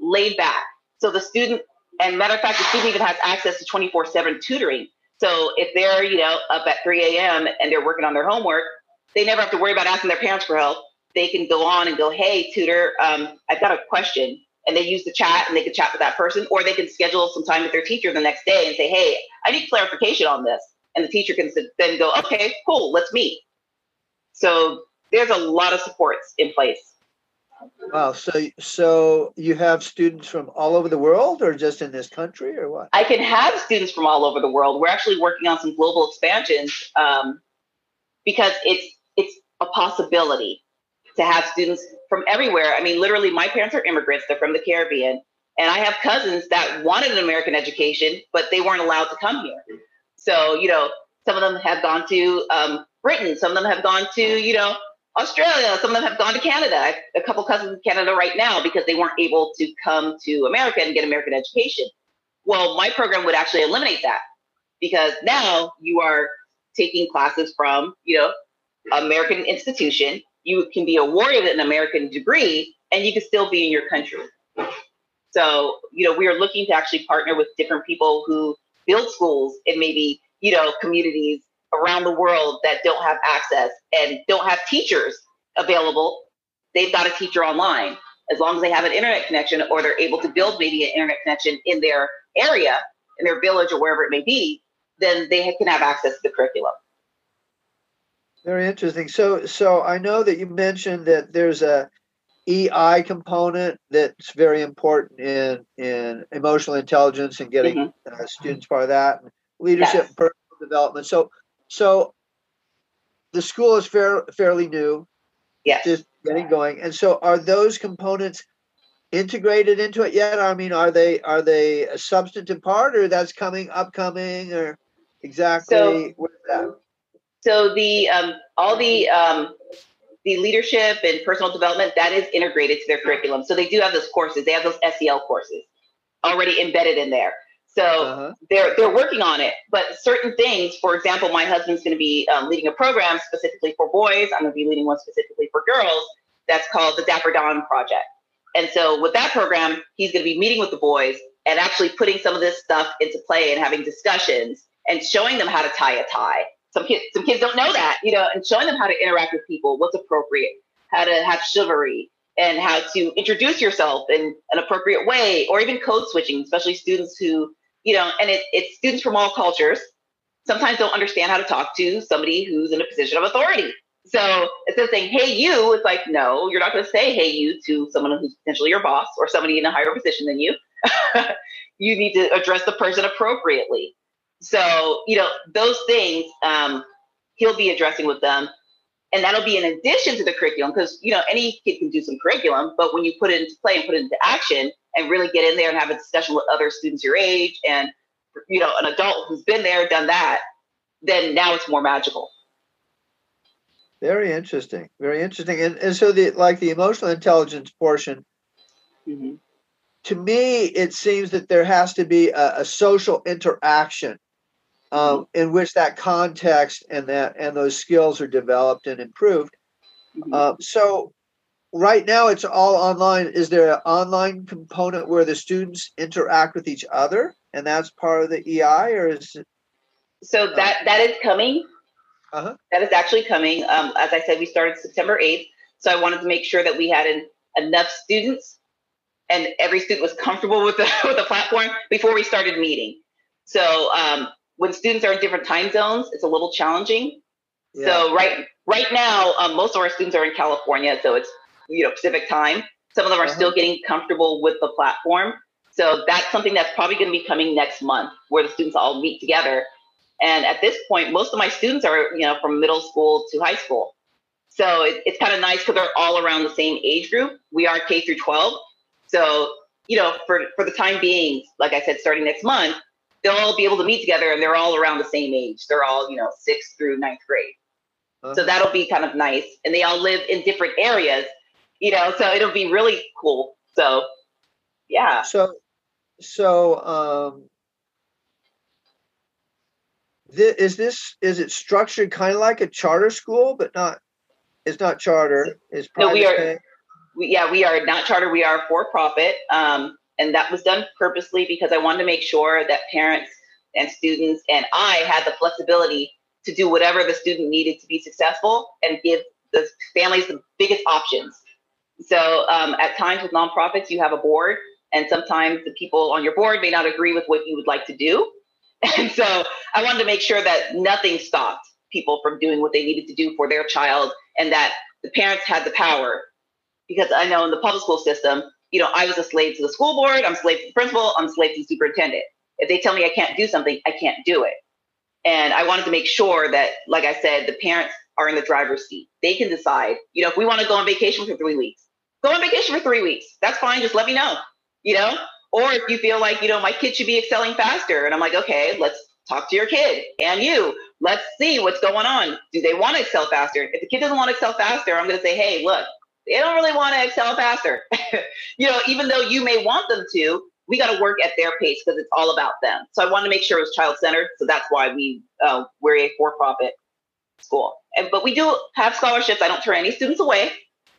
laid back. So the student, and matter of fact, the student even has access to 24-7 tutoring. So if they're, you know, up at 3 a.m. and they're working on their homework, they never have to worry about asking their parents for help. They can go on and go, hey, tutor, um, I've got a question and they use the chat and they can chat with that person, or they can schedule some time with their teacher the next day and say, Hey, I need clarification on this. And the teacher can then go, Okay, cool, let's meet. So there's a lot of supports in place. Wow. So, so you have students from all over the world, or just in this country, or what? I can have students from all over the world. We're actually working on some global expansions um, because it's it's a possibility to have students from everywhere. I mean, literally, my parents are immigrants, they're from the Caribbean. And I have cousins that wanted an American education, but they weren't allowed to come here. So, you know, some of them have gone to um, Britain, some of them have gone to, you know, Australia, some of them have gone to Canada. I have a couple cousins in Canada right now because they weren't able to come to America and get American education. Well, my program would actually eliminate that because now you are taking classes from, you know, American institution you can be awarded an American degree and you can still be in your country. So, you know, we are looking to actually partner with different people who build schools in maybe, you know, communities around the world that don't have access and don't have teachers available. They've got a teacher online. As long as they have an internet connection or they're able to build maybe an internet connection in their area, in their village or wherever it may be, then they can have access to the curriculum. Very interesting. So, so I know that you mentioned that there's a EI component that's very important in in emotional intelligence and getting mm-hmm. uh, students part of that, and leadership, yes. and personal development. So, so the school is fair, fairly new. Yes. Just getting going. And so, are those components integrated into it yet? I mean, are they are they a substantive part, or that's coming upcoming, or exactly so? So the um, all the um, the leadership and personal development that is integrated to their curriculum. So they do have those courses. They have those SEL courses already embedded in there. So uh-huh. they're they're working on it. But certain things, for example, my husband's going to be um, leading a program specifically for boys. I'm going to be leading one specifically for girls. that's called the Dapper Dawn Project. And so with that program, he's going to be meeting with the boys and actually putting some of this stuff into play and having discussions and showing them how to tie a tie. Some kids, some kids don't know that, you know, and showing them how to interact with people, what's appropriate, how to have chivalry, and how to introduce yourself in an appropriate way, or even code switching, especially students who, you know, and it, it's students from all cultures sometimes don't understand how to talk to somebody who's in a position of authority. So instead of saying, hey, you, it's like, no, you're not going to say, hey, you to someone who's potentially your boss or somebody in a higher position than you. you need to address the person appropriately. So, you know, those things um, he'll be addressing with them. And that'll be in addition to the curriculum because, you know, any kid can do some curriculum, but when you put it into play and put it into action and really get in there and have a discussion with other students your age and, you know, an adult who's been there, done that, then now it's more magical. Very interesting. Very interesting. And, and so the like the emotional intelligence portion, mm-hmm. to me, it seems that there has to be a, a social interaction um, mm-hmm. in which that context and that and those skills are developed and improved. Uh, so right now it's all online. Is there an online component where the students interact with each other, and that's part of the EI, or is it? So that that is coming. Uh-huh. That is actually coming. Um, as I said, we started September 8th. So I wanted to make sure that we had an, enough students and every student was comfortable with the, with the platform before we started meeting. So um, when students are in different time zones, it's a little challenging. Yeah. So right right now, um, most of our students are in California, so it's you know Pacific time. Some of them are uh-huh. still getting comfortable with the platform. So that's something that's probably going to be coming next month, where the students all meet together and at this point, most of my students are, you know, from middle school to high school. So it, it's kind of nice because they're all around the same age group. We are K through 12. So, you know, for, for the time being, like I said, starting next month, they'll all be able to meet together and they're all around the same age. They're all, you know, sixth through ninth grade. Uh-huh. So that'll be kind of nice. And they all live in different areas, you know, so it'll be really cool. So, yeah. So, so, um, is this is it structured kind of like a charter school, but not? It's not charter. It's no, we are. We, yeah, we are not charter. We are for profit, um, and that was done purposely because I wanted to make sure that parents and students and I had the flexibility to do whatever the student needed to be successful and give the families the biggest options. So um, at times with nonprofits, you have a board, and sometimes the people on your board may not agree with what you would like to do. And so I wanted to make sure that nothing stopped people from doing what they needed to do for their child and that the parents had the power. Because I know in the public school system, you know, I was a slave to the school board, I'm a slave to the principal, I'm a slave to the superintendent. If they tell me I can't do something, I can't do it. And I wanted to make sure that, like I said, the parents are in the driver's seat. They can decide, you know, if we want to go on vacation for three weeks, go on vacation for three weeks. That's fine. Just let me know, you know? Or if you feel like, you know, my kid should be excelling faster, and I'm like, okay, let's talk to your kid and you. Let's see what's going on. Do they want to excel faster? If the kid doesn't want to excel faster, I'm going to say, hey, look, they don't really want to excel faster. you know, even though you may want them to, we got to work at their pace because it's all about them. So I want to make sure it was child centered. So that's why we uh, we're a for profit school. And, but we do have scholarships. I don't turn any students away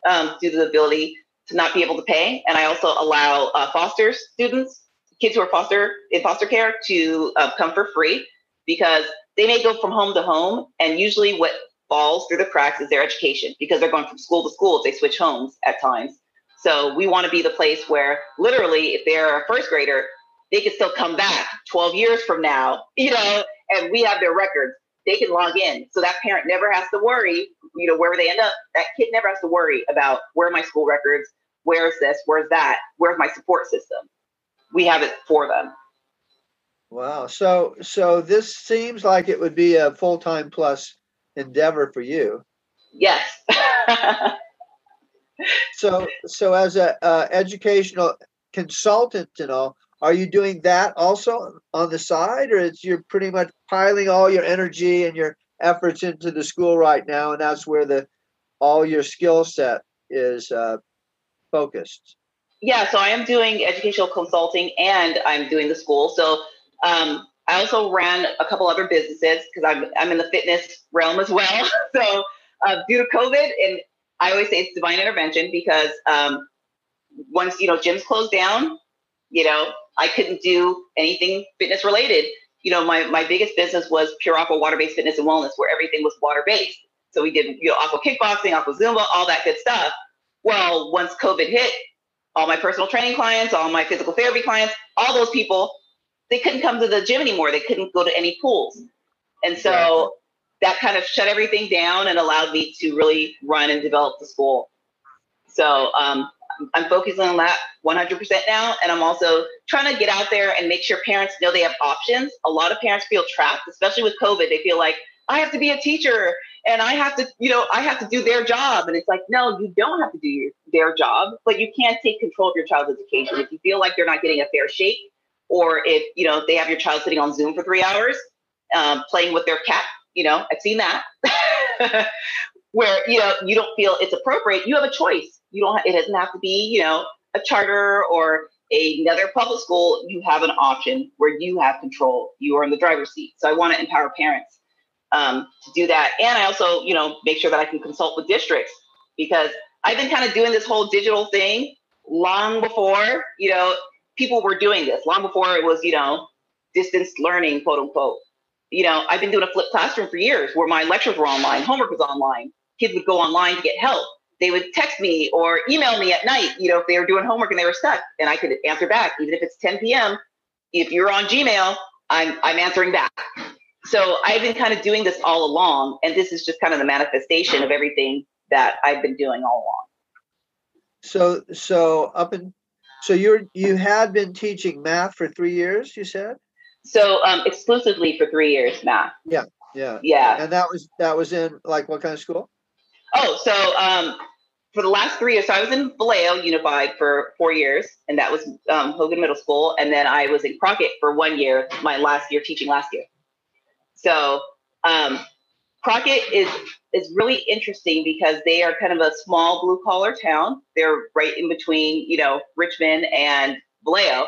um, due to the ability to not be able to pay. And I also allow uh, foster students, kids who are foster in foster care, to uh, come for free because they may go from home to home, and usually what falls through the cracks is their education because they're going from school to school. They switch homes at times. So we want to be the place where literally, if they're a first grader, they can still come back 12 years from now, you know, and we have their records. They can log in. So that parent never has to worry, you know, wherever they end up, that kid never has to worry about where are my school records, where's this, where's that, where's my support system. We have it for them. Wow. So so this seems like it would be a full time plus endeavor for you. Yes. so so as a uh, educational consultant and all, are you doing that also on the side, or is you're pretty much piling all your energy and your efforts into the school right now, and that's where the all your skill set is uh, focused? Yeah, so I am doing educational consulting and I'm doing the school. So um, I also ran a couple other businesses because I'm, I'm in the fitness realm as well. so uh, due to COVID and I always say it's divine intervention because um, once you know gyms closed down, you know I couldn't do anything fitness related. You know, my my biggest business was Pure Aqua water based fitness and wellness, where everything was water based. So we did you know aqua kickboxing, aqua zumba, all that good stuff. Well, once COVID hit, all my personal training clients, all my physical therapy clients, all those people, they couldn't come to the gym anymore. They couldn't go to any pools. And so that kind of shut everything down and allowed me to really run and develop the school. So um, I'm focusing on that 100% now. And I'm also trying to get out there and make sure parents know they have options. A lot of parents feel trapped, especially with COVID. They feel like, I have to be a teacher and I have to, you know, I have to do their job. And it's like, no, you don't have to do your, their job, but you can't take control of your child's education. If you feel like they're not getting a fair shake, or if, you know, they have your child sitting on Zoom for three hours, um, playing with their cat, you know, I've seen that. Where, you know, you don't feel it's appropriate, you have a choice. You don't, it doesn't have to be, you know, a charter or another public school. You have an option where you have control. You are in the driver's seat. So I want to empower parents um, to do that. And I also, you know, make sure that I can consult with districts because I've been kind of doing this whole digital thing long before, you know, people were doing this, long before it was, you know, distance learning, quote unquote. You know, I've been doing a flipped classroom for years where my lectures were online, homework was online. Kids would go online to get help. They would text me or email me at night, you know, if they were doing homework and they were stuck, and I could answer back, even if it's 10 p.m. If you're on Gmail, I'm I'm answering back. So I've been kind of doing this all along, and this is just kind of the manifestation of everything that I've been doing all along. So, so up in, so you're you had been teaching math for three years, you said. So um, exclusively for three years, math. Yeah, yeah, yeah. And that was that was in like what kind of school? Oh, so um, for the last three years, so I was in Vallejo Unified for four years, and that was um, Hogan Middle School, and then I was in Crockett for one year, my last year teaching last year. So um, Crockett is is really interesting because they are kind of a small blue collar town. They're right in between, you know, Richmond and Vallejo.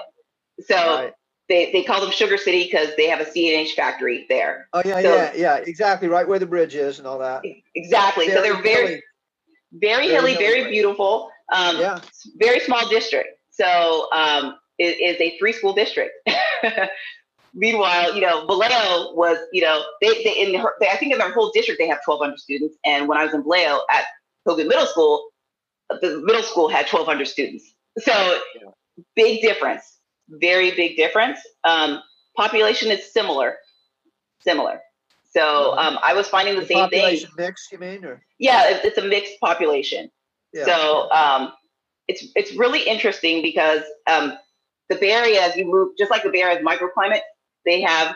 So right. they, they call them Sugar City because they have a C&H factory there. Oh yeah, so, yeah, yeah, exactly. Right where the bridge is and all that. Exactly. Very so they're very, hilly. very hilly, very, very beautiful. Um, yeah. Very small district. So um, it is a three school district. Meanwhile, you know, Vallejo was, you know, they, they in her, they, I think in their whole district they have 1,200 students. And when I was in Vallejo at Hogan Middle School, the middle school had 1,200 students. So big difference, very big difference. Um, population is similar, similar. So mm-hmm. um, I was finding the, the same population thing. Mixed, you mean, or yeah, it's a mixed population. Yeah. So um, it's it's really interesting because um, the Bay Area, as you move, just like the Bay Area's microclimate, they have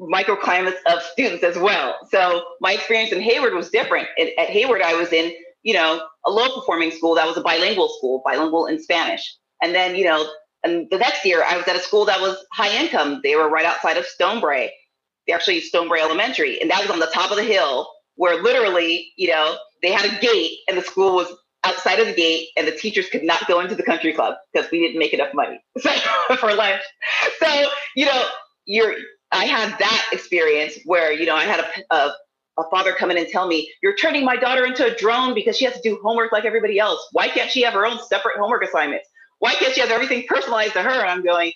microclimates of students as well. So my experience in Hayward was different. At, at Hayward, I was in, you know, a low performing school that was a bilingual school, bilingual in Spanish. And then, you know, and the next year I was at a school that was high income. They were right outside of Stonebrae, actually Stonebrae Elementary. And that was on the top of the hill where literally, you know, they had a gate and the school was outside of the gate and the teachers could not go into the country club because we didn't make enough money for lunch. So, you know, you're I had that experience where you know I had a, a a father come in and tell me you're turning my daughter into a drone because she has to do homework like everybody else. Why can't she have her own separate homework assignments? Why can't she have everything personalized to her? And I'm going,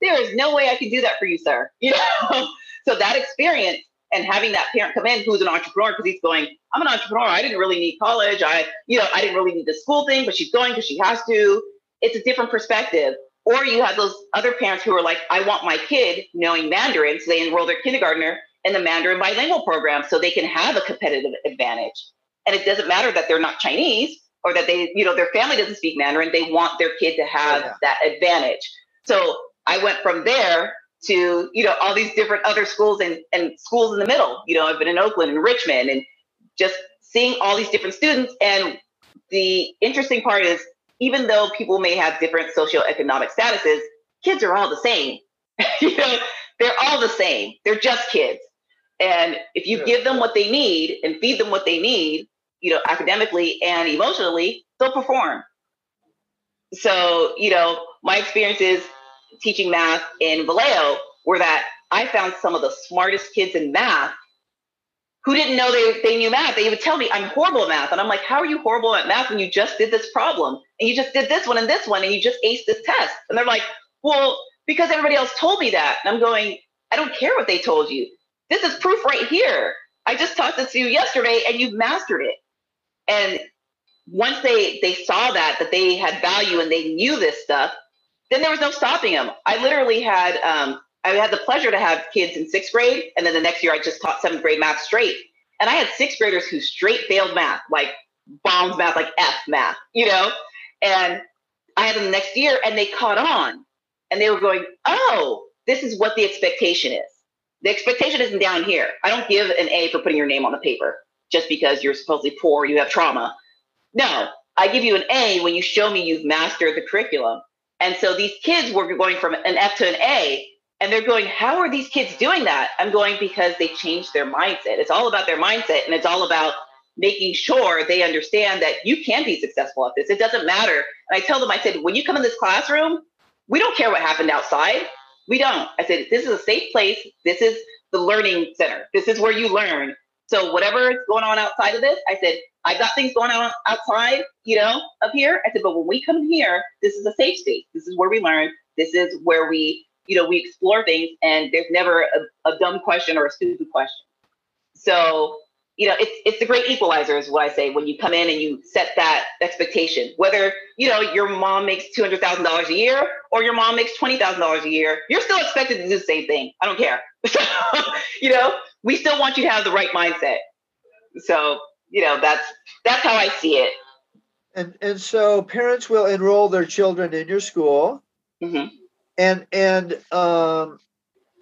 there is no way I can do that for you, sir. You know, so that experience and having that parent come in who's an entrepreneur because he's going, I'm an entrepreneur. I didn't really need college. I, you know, I didn't really need the school thing, but she's going because she has to. It's a different perspective. Or you have those other parents who are like, I want my kid knowing Mandarin, so they enroll their kindergartner in the Mandarin bilingual program so they can have a competitive advantage. And it doesn't matter that they're not Chinese or that they, you know, their family doesn't speak Mandarin. They want their kid to have yeah. that advantage. So I went from there to, you know, all these different other schools and, and schools in the middle. You know, I've been in Oakland and Richmond and just seeing all these different students. And the interesting part is even though people may have different socioeconomic statuses, kids are all the same. you know, they're all the same. They're just kids. And if you give them what they need and feed them what they need, you know, academically and emotionally, they'll perform. So, you know, my experiences teaching math in Vallejo were that I found some of the smartest kids in math who didn't know they, they knew math. They would tell me I'm horrible at math. And I'm like, how are you horrible at math when you just did this problem and you just did this one and this one and you just aced this test? And they're like, well, because everybody else told me that. And I'm going, I don't care what they told you. This is proof right here. I just taught this to you yesterday and you've mastered it. And once they they saw that that they had value and they knew this stuff, then there was no stopping them. I literally had um, I had the pleasure to have kids in sixth grade, and then the next year I just taught seventh grade math straight. And I had sixth graders who straight failed math, like bombs math, like F math, you know. And I had them the next year, and they caught on, and they were going, "Oh, this is what the expectation is. The expectation isn't down here. I don't give an A for putting your name on the paper just because you're supposedly poor, you have trauma. No, I give you an A when you show me you've mastered the curriculum. And so these kids were going from an F to an A, and they're going, How are these kids doing that? I'm going, Because they changed their mindset. It's all about their mindset, and it's all about making sure they understand that you can be successful at this. It doesn't matter. And I tell them, I said, When you come in this classroom, we don't care what happened outside. We don't. I said, This is a safe place. This is the learning center. This is where you learn. So whatever is going on outside of this, I said, I got things going on outside, you know, up here. I said, but when we come here, this is a safe space. This is where we learn. This is where we, you know, we explore things and there's never a, a dumb question or a stupid question. So, you know, it's it's the great equalizer is what I say when you come in and you set that expectation. Whether, you know, your mom makes two hundred thousand dollars a year or your mom makes twenty thousand dollars a year, you're still expected to do the same thing. I don't care. So, you know, we still want you to have the right mindset. So, you know, that's that's how I see it. And and so parents will enroll their children in your school. Mm-hmm. And and um,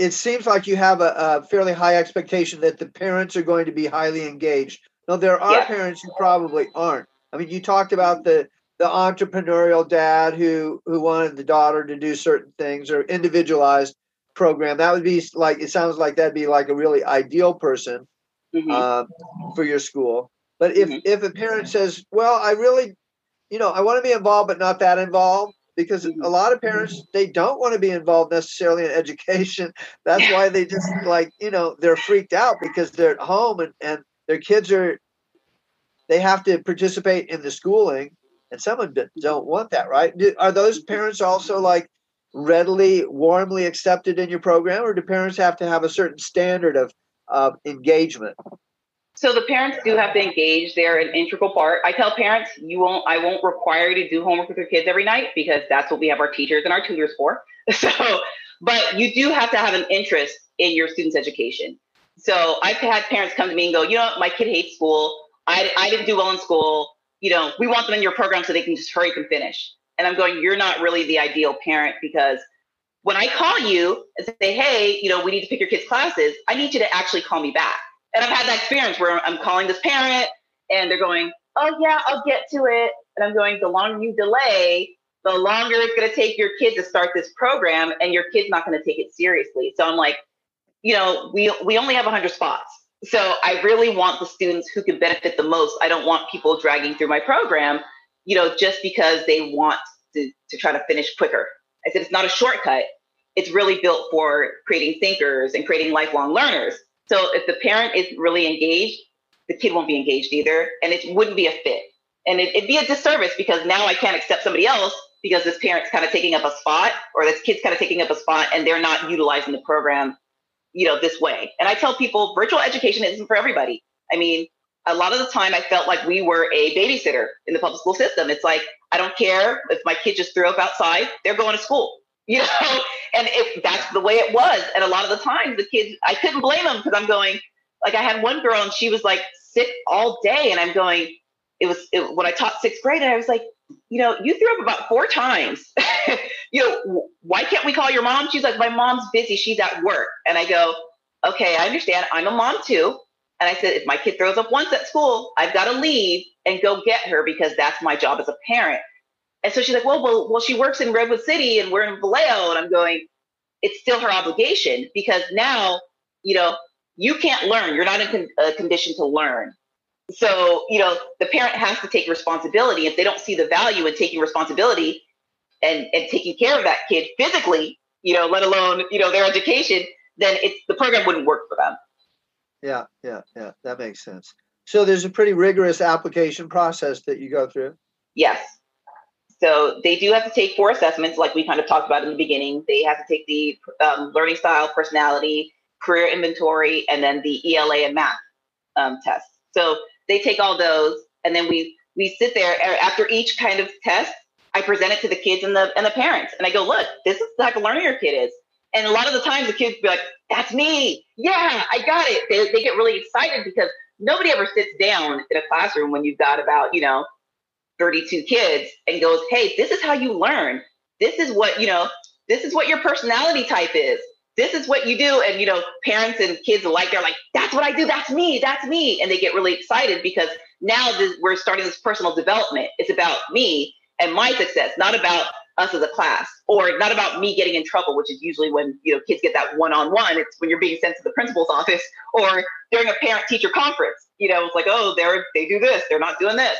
it seems like you have a, a, fairly high expectation that the parents are going to be highly engaged. Now there are yeah. parents who probably aren't. I mean, you talked about the the entrepreneurial dad who who wanted the daughter to do certain things or individualized program. That would be like it sounds like that'd be like a really ideal person mm-hmm. uh, for your school. But if mm-hmm. if a parent says, "Well, I really, you know, I want to be involved, but not that involved," because mm-hmm. a lot of parents they don't want to be involved necessarily in education. That's why they just like you know they're freaked out because they're at home and and their kids are they have to participate in the schooling and some of them don't want that right are those parents also like readily, warmly accepted in your program, or do parents have to have a certain standard of, of engagement? So the parents do have to engage. They're an integral part. I tell parents, you won't, I won't require you to do homework with your kids every night because that's what we have our teachers and our tutors for. So, but you do have to have an interest in your students' education. So I've had parents come to me and go, you know, my kid hates school. I, I didn't do well in school. You know, we want them in your program so they can just hurry and finish. And I'm going, you're not really the ideal parent because when I call you and say, hey, you know, we need to pick your kids' classes, I need you to actually call me back. And I've had that experience where I'm calling this parent and they're going, oh, yeah, I'll get to it. And I'm going, the longer you delay, the longer it's going to take your kid to start this program and your kid's not going to take it seriously. So I'm like, you know, we, we only have 100 spots. So I really want the students who can benefit the most. I don't want people dragging through my program you know, just because they want to, to try to finish quicker. I said it's not a shortcut. It's really built for creating thinkers and creating lifelong learners. So if the parent isn't really engaged, the kid won't be engaged either, and it wouldn't be a fit. And it, would be a disservice because now I can't accept somebody else because this parent's kind of taking up a spot or this kid's kind of taking up a spot and they're not utilizing the program, you know, this way. And I tell people virtual education isn't for everybody. I mean, a lot of the time I felt like we were a babysitter in the public school system. It's like, I don't care if my kid just threw up outside, they're going to school, you know? And it, that's the way it was. And a lot of the times the kids, I couldn't blame them because I'm going, like I had one girl and she was like sick all day. And I'm going, it was it, when I taught sixth grade and I was like, you know, you threw up about four times. you know, why can't we call your mom? She's like, my mom's busy. She's at work. And I go, okay, I understand. I'm a mom too. And I said, if my kid throws up once at school, I've got to leave and go get her because that's my job as a parent. And so she's like, well, well, well, she works in Redwood City and we're in Vallejo. And I'm going, it's still her obligation because now, you know, you can't learn. You're not in a uh, condition to learn. So, you know, the parent has to take responsibility. If they don't see the value in taking responsibility and, and taking care of that kid physically, you know, let alone, you know, their education, then it's the program wouldn't work for them. Yeah, yeah, yeah. That makes sense. So there's a pretty rigorous application process that you go through. Yes. So they do have to take four assessments, like we kind of talked about in the beginning. They have to take the um, learning style, personality, career inventory, and then the ELA and math um, tests. So they take all those, and then we we sit there after each kind of test. I present it to the kids and the and the parents, and I go, "Look, this is the type of learner your kid is." And a lot of the times, the kids be like, "That's me! Yeah, I got it." They, they get really excited because nobody ever sits down in a classroom when you've got about you know 32 kids and goes, "Hey, this is how you learn. This is what you know. This is what your personality type is. This is what you do." And you know, parents and kids alike, they're like, "That's what I do. That's me. That's me," and they get really excited because now this, we're starting this personal development. It's about me and my success, not about us as a class, or not about me getting in trouble, which is usually when you know kids get that one-on-one. It's when you're being sent to the principal's office, or during a parent-teacher conference. You know, it's like, oh, they're they do this, they're not doing this.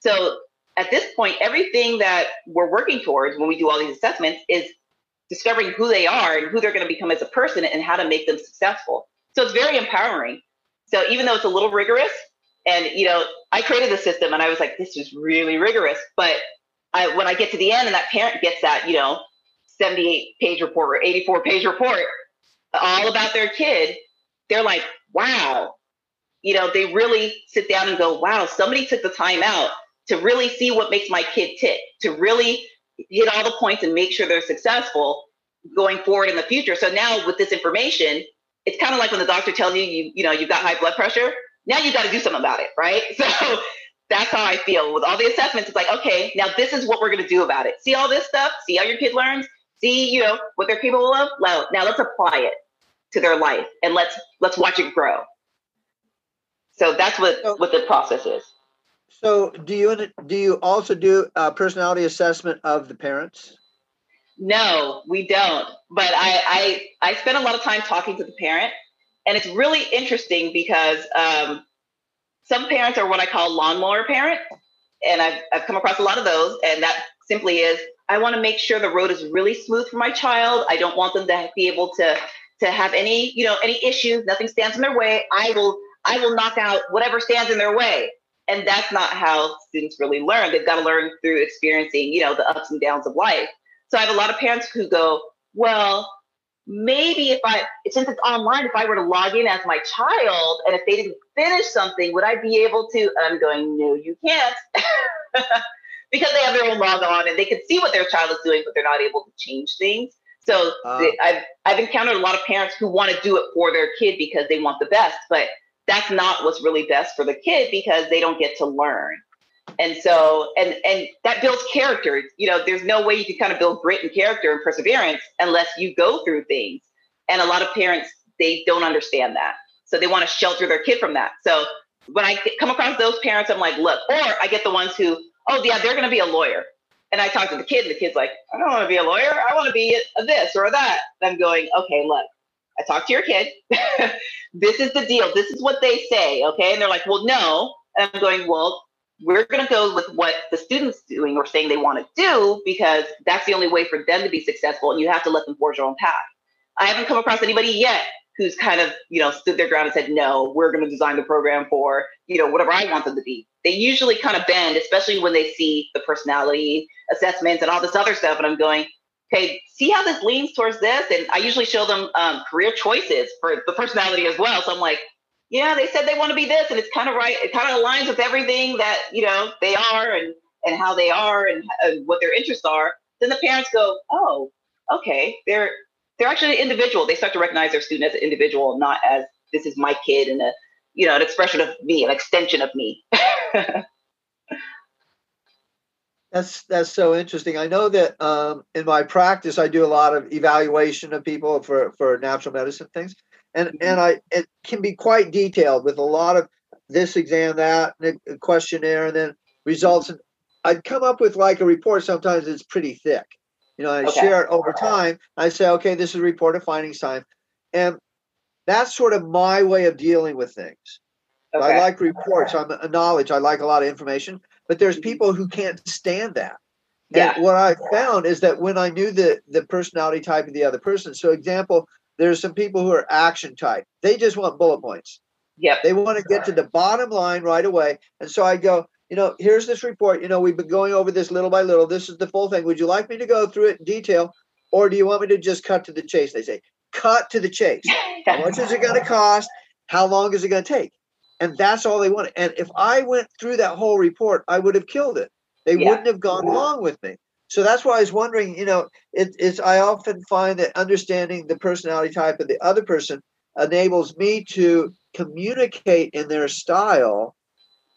So at this point, everything that we're working towards when we do all these assessments is discovering who they are and who they're going to become as a person and how to make them successful. So it's very empowering. So even though it's a little rigorous, and you know, I created the system and I was like, this is really rigorous. But I, when I get to the end and that parent gets that, you know, 78 page report or 84 page report all about their kid, they're like, wow. You know, they really sit down and go, wow, somebody took the time out to really see what makes my kid tick, to really hit all the points and make sure they're successful going forward in the future. So now with this information, it's kind of like when the doctor tells you, you, you know, you've got high blood pressure. Now you've got to do something about it, right? So that's how I feel with all the assessments. It's like, okay, now this is what we're going to do about it. See all this stuff? See how your kid learns? See, you know, what they're capable of? Now, now let's apply it to their life and let's let's watch it grow. So that's what what the process is. So, do you do you also do a personality assessment of the parents? No, we don't. But I I, I spend a lot of time talking to the parent, and it's really interesting because um, some parents are what I call lawnmower parent, and I've I've come across a lot of those, and that simply is I want to make sure the road is really smooth for my child. I don't want them to be able to to have any you know any issues. Nothing stands in their way. I will I will knock out whatever stands in their way and that's not how students really learn. They've got to learn through experiencing you know the ups and downs of life. So i have a lot of parents who go well maybe if i since it's online if i were to log in as my child and if they didn't finish something would i be able to and i'm going no you can't. Because they have their own log on and they can see what their child is doing but they're not able to change things. So uh, I've, I've encountered a lot of parents who want to do it for their kid because they want the best but that's not what's really best for the kid because they don't get to learn. And so and and that builds character. You know there's no way you can kind of build grit and character and perseverance unless you go through things. And a lot of parents they don't understand that. So they want to shelter their kid from that. So when i come across those parents i'm like look or i get the ones who oh yeah they're going to be a lawyer. And i talk to the kid and the kid's like i don't want to be a lawyer. I want to be a this or a that. And i'm going okay look I talked to your kid. this is the deal. This is what they say. Okay. And they're like, well, no. And I'm going, well, we're going to go with what the students doing or saying they want to do because that's the only way for them to be successful. And you have to let them forge their own path. I haven't come across anybody yet who's kind of, you know, stood their ground and said, no, we're going to design the program for, you know, whatever I want them to be. They usually kind of bend, especially when they see the personality assessments and all this other stuff. And I'm going, okay, see how this leans towards this? And I usually show them um, career choices for the personality as well. So I'm like, yeah, they said they want to be this, and it's kind of right. It kind of aligns with everything that you know they are and and how they are and, and what their interests are. Then the parents go, oh, okay, they're they're actually an individual. They start to recognize their student as an individual, not as this is my kid and a you know an expression of me, an extension of me. That's that's so interesting. I know that um, in my practice, I do a lot of evaluation of people for for natural medicine things, and mm-hmm. and I it can be quite detailed with a lot of this exam, that questionnaire, and then results. And I'd come up with like a report. Sometimes it's pretty thick. You know, I okay. share it over time. I say, okay, this is a report of findings time, and that's sort of my way of dealing with things. Okay. I like reports. I'm a knowledge. I like a lot of information but there's mm-hmm. people who can't stand that. Yeah. And what I found is that when I knew the the personality type of the other person, so example, there's some people who are action type. They just want bullet points. Yep. They want to get to the bottom line right away. And so I go, you know, here's this report. You know, we've been going over this little by little. This is the full thing. Would you like me to go through it in detail, or do you want me to just cut to the chase? They say, cut to the chase. How much is it going to cost? How long is it going to take? And that's all they wanted. And if I went through that whole report, I would have killed it. They yeah. wouldn't have gone along with me. So that's why I was wondering, you know, it, it's I often find that understanding the personality type of the other person enables me to communicate in their style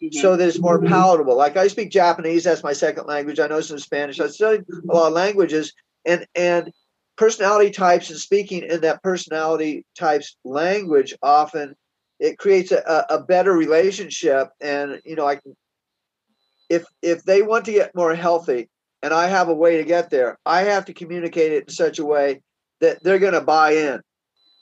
mm-hmm. so that it's more palatable. Like I speak Japanese, that's my second language. I know some Spanish. I studied a lot of languages and and personality types and speaking in that personality types language often it creates a, a better relationship. And you know i can if if they want to get more healthy and i have a way to get there i have to communicate it in such a way that they're going to buy in.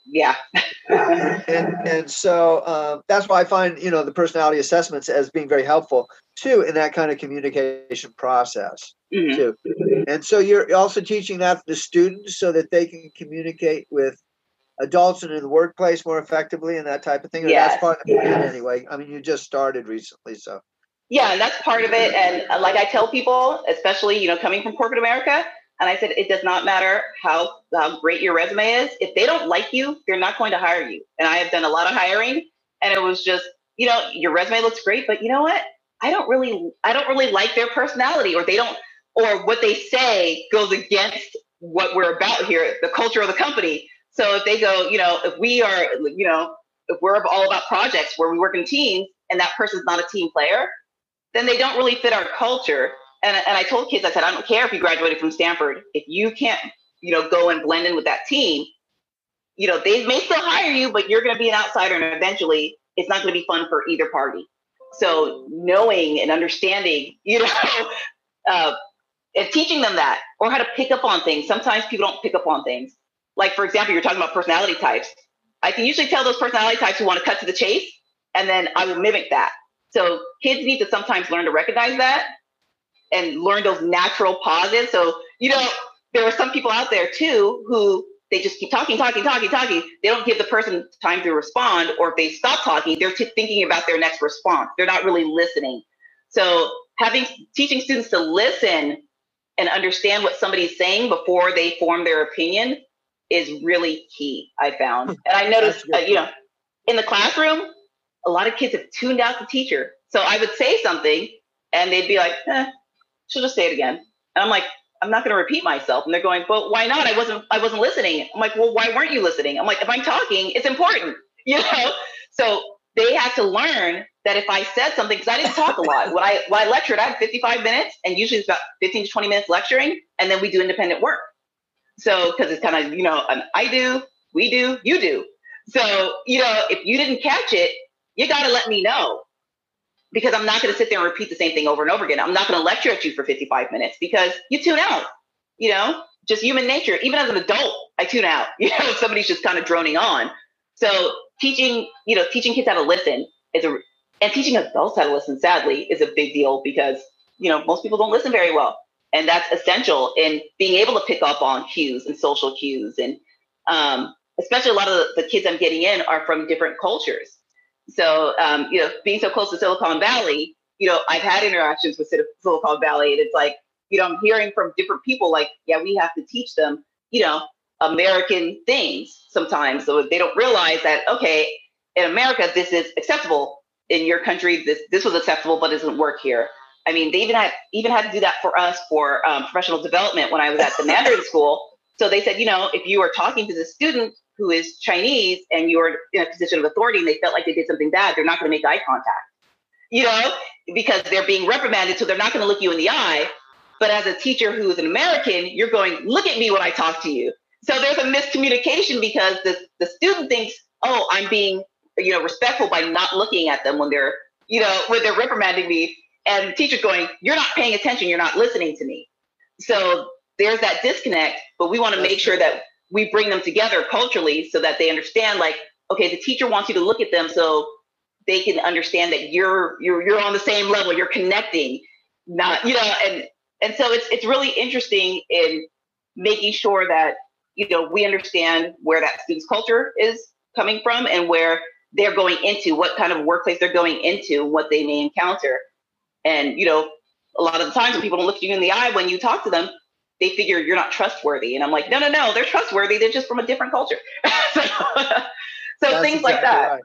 Yeah. And and so uh, that's why i find you know the personality assessments as being very helpful too in that kind of communication process mm-hmm. too. And so you're also teaching that to the students so that they can communicate with adults and in the workplace more effectively and that type of thing yeah that's part of it anyway? I mean you just started recently so. Yeah and that's part of it and uh, like i tell people especially you know coming from corporate america and i said it does not matter how, how great your resume is if they don't like you they're not going to hire you. And i have done a lot of hiring and it was just you know your resume looks great but you know what? I don't really i don't really like their personality or they don't or what they say goes against what we're about here the culture of the company so if they go you know if we are you know if we're all about projects where we work in teams and that person's not a team player then they don't really fit our culture. And, and I told kids, I said, I don't care if you graduated from Stanford. If you can't, you know, go and blend in with that team, you know, they may still hire you, but you're going to be an outsider. And eventually it's not going to be fun for either party. So knowing and understanding, you know, uh, and teaching them that or how to pick up on things. Sometimes people don't pick up on things. Like, for example, you're talking about personality types. I can usually tell those personality types who want to cut to the chase, and then I will mimic that. So kids need to sometimes learn to recognize that and learn those natural pauses. So, you know, there are some people out there too who they just keep talking, talking, talking, talking. They don't give the person time to respond, or if they stop talking, they're t- thinking about their next response. They're not really listening. So, having teaching students to listen and understand what somebody's saying before they form their opinion is really key. I found, and I noticed, uh, you know, in the classroom, a lot of kids have tuned out the teacher. So I would say something and they'd be like, eh, she'll just say it again. And I'm like, I'm not going to repeat myself. And they're going, but why not? I wasn't, I wasn't listening. I'm like, well, why weren't you listening? I'm like, if I'm talking, it's important, you know? So they had to learn that if I said something, because I didn't talk a lot. When I, when I lectured, I had 55 minutes and usually it's about 15 to 20 minutes lecturing. And then we do independent work. So, because it's kind of, you know, an I do, we do, you do. So, you know, if you didn't catch it, you got to let me know because I'm not going to sit there and repeat the same thing over and over again. I'm not going to lecture at you for 55 minutes because you tune out, you know, just human nature. Even as an adult, I tune out, you know, if somebody's just kind of droning on. So teaching, you know, teaching kids how to listen is a, and teaching adults how to listen, sadly, is a big deal because, you know, most people don't listen very well. And that's essential in being able to pick up on cues and social cues. And um, especially a lot of the, kids I'm getting in are from different cultures. So, um, you know, being so close to Silicon Valley, you know, I've had interactions with Silicon Valley, and it's like, you know, I'm hearing from different people, like, yeah, we have to teach them, you know, American things sometimes, so they don't realize that okay, in America, this is acceptable. In your country, this this was acceptable, but it doesn't work here. I mean, they even had even had to do that for us for um, professional development when I was at the Mandarin school. So they said, you know, if you are talking to the student who is Chinese and you're in a position of authority and they felt like they did something bad, they're not going to make eye contact, you know, because they're being reprimanded. So they're not going to look you in the eye. But as a teacher who is an American, you're going, look at me when I talk to you. So there's a miscommunication because the, the student thinks, oh, I'm being, you know, respectful by not looking at them when they're, you know, when they're reprimanding me. And the teacher's going, you're not paying attention. You're not listening to me. So there's that disconnect, but we want to make sure that we bring them together culturally so that they understand like okay the teacher wants you to look at them so they can understand that you're you're you're on the same level you're connecting not you know and and so it's it's really interesting in making sure that you know we understand where that student's culture is coming from and where they're going into, what kind of workplace they're going into, what they may encounter. And, you know, a lot of the times when people don't look you in the eye when you talk to them, they figure you're not trustworthy. And I'm like, no, no, no, they're trustworthy. They're just from a different culture. so, so things exactly like that. Right.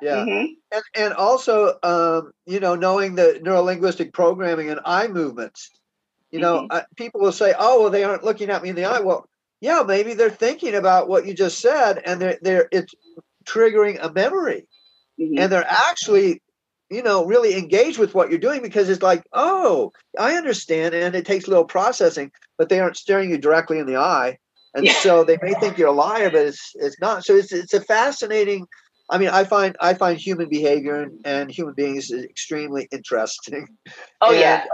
Yeah. Mm-hmm. And, and also, um, you know, knowing the neurolinguistic programming and eye movements, you know, mm-hmm. uh, people will say, oh, well, they aren't looking at me in the eye. Well, yeah, maybe they're thinking about what you just said and they're, they're it's triggering a memory. Mm-hmm. And they're actually you know, really engage with what you're doing because it's like, oh, I understand. And it takes a little processing, but they aren't staring you directly in the eye. And yeah. so they may think you're a liar, but it's it's not. So it's it's a fascinating. I mean, I find I find human behavior and, and human beings extremely interesting. Oh and, yeah.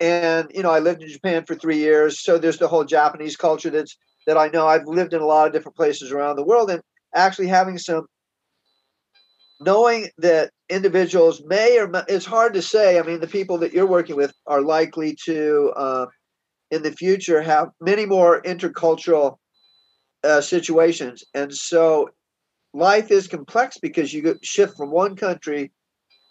And you know, I lived in Japan for three years, so there's the whole Japanese culture that's that I know. I've lived in a lot of different places around the world, and actually having some knowing that individuals may or may, it's hard to say. I mean, the people that you're working with are likely to, uh, in the future, have many more intercultural uh, situations, and so life is complex because you shift from one country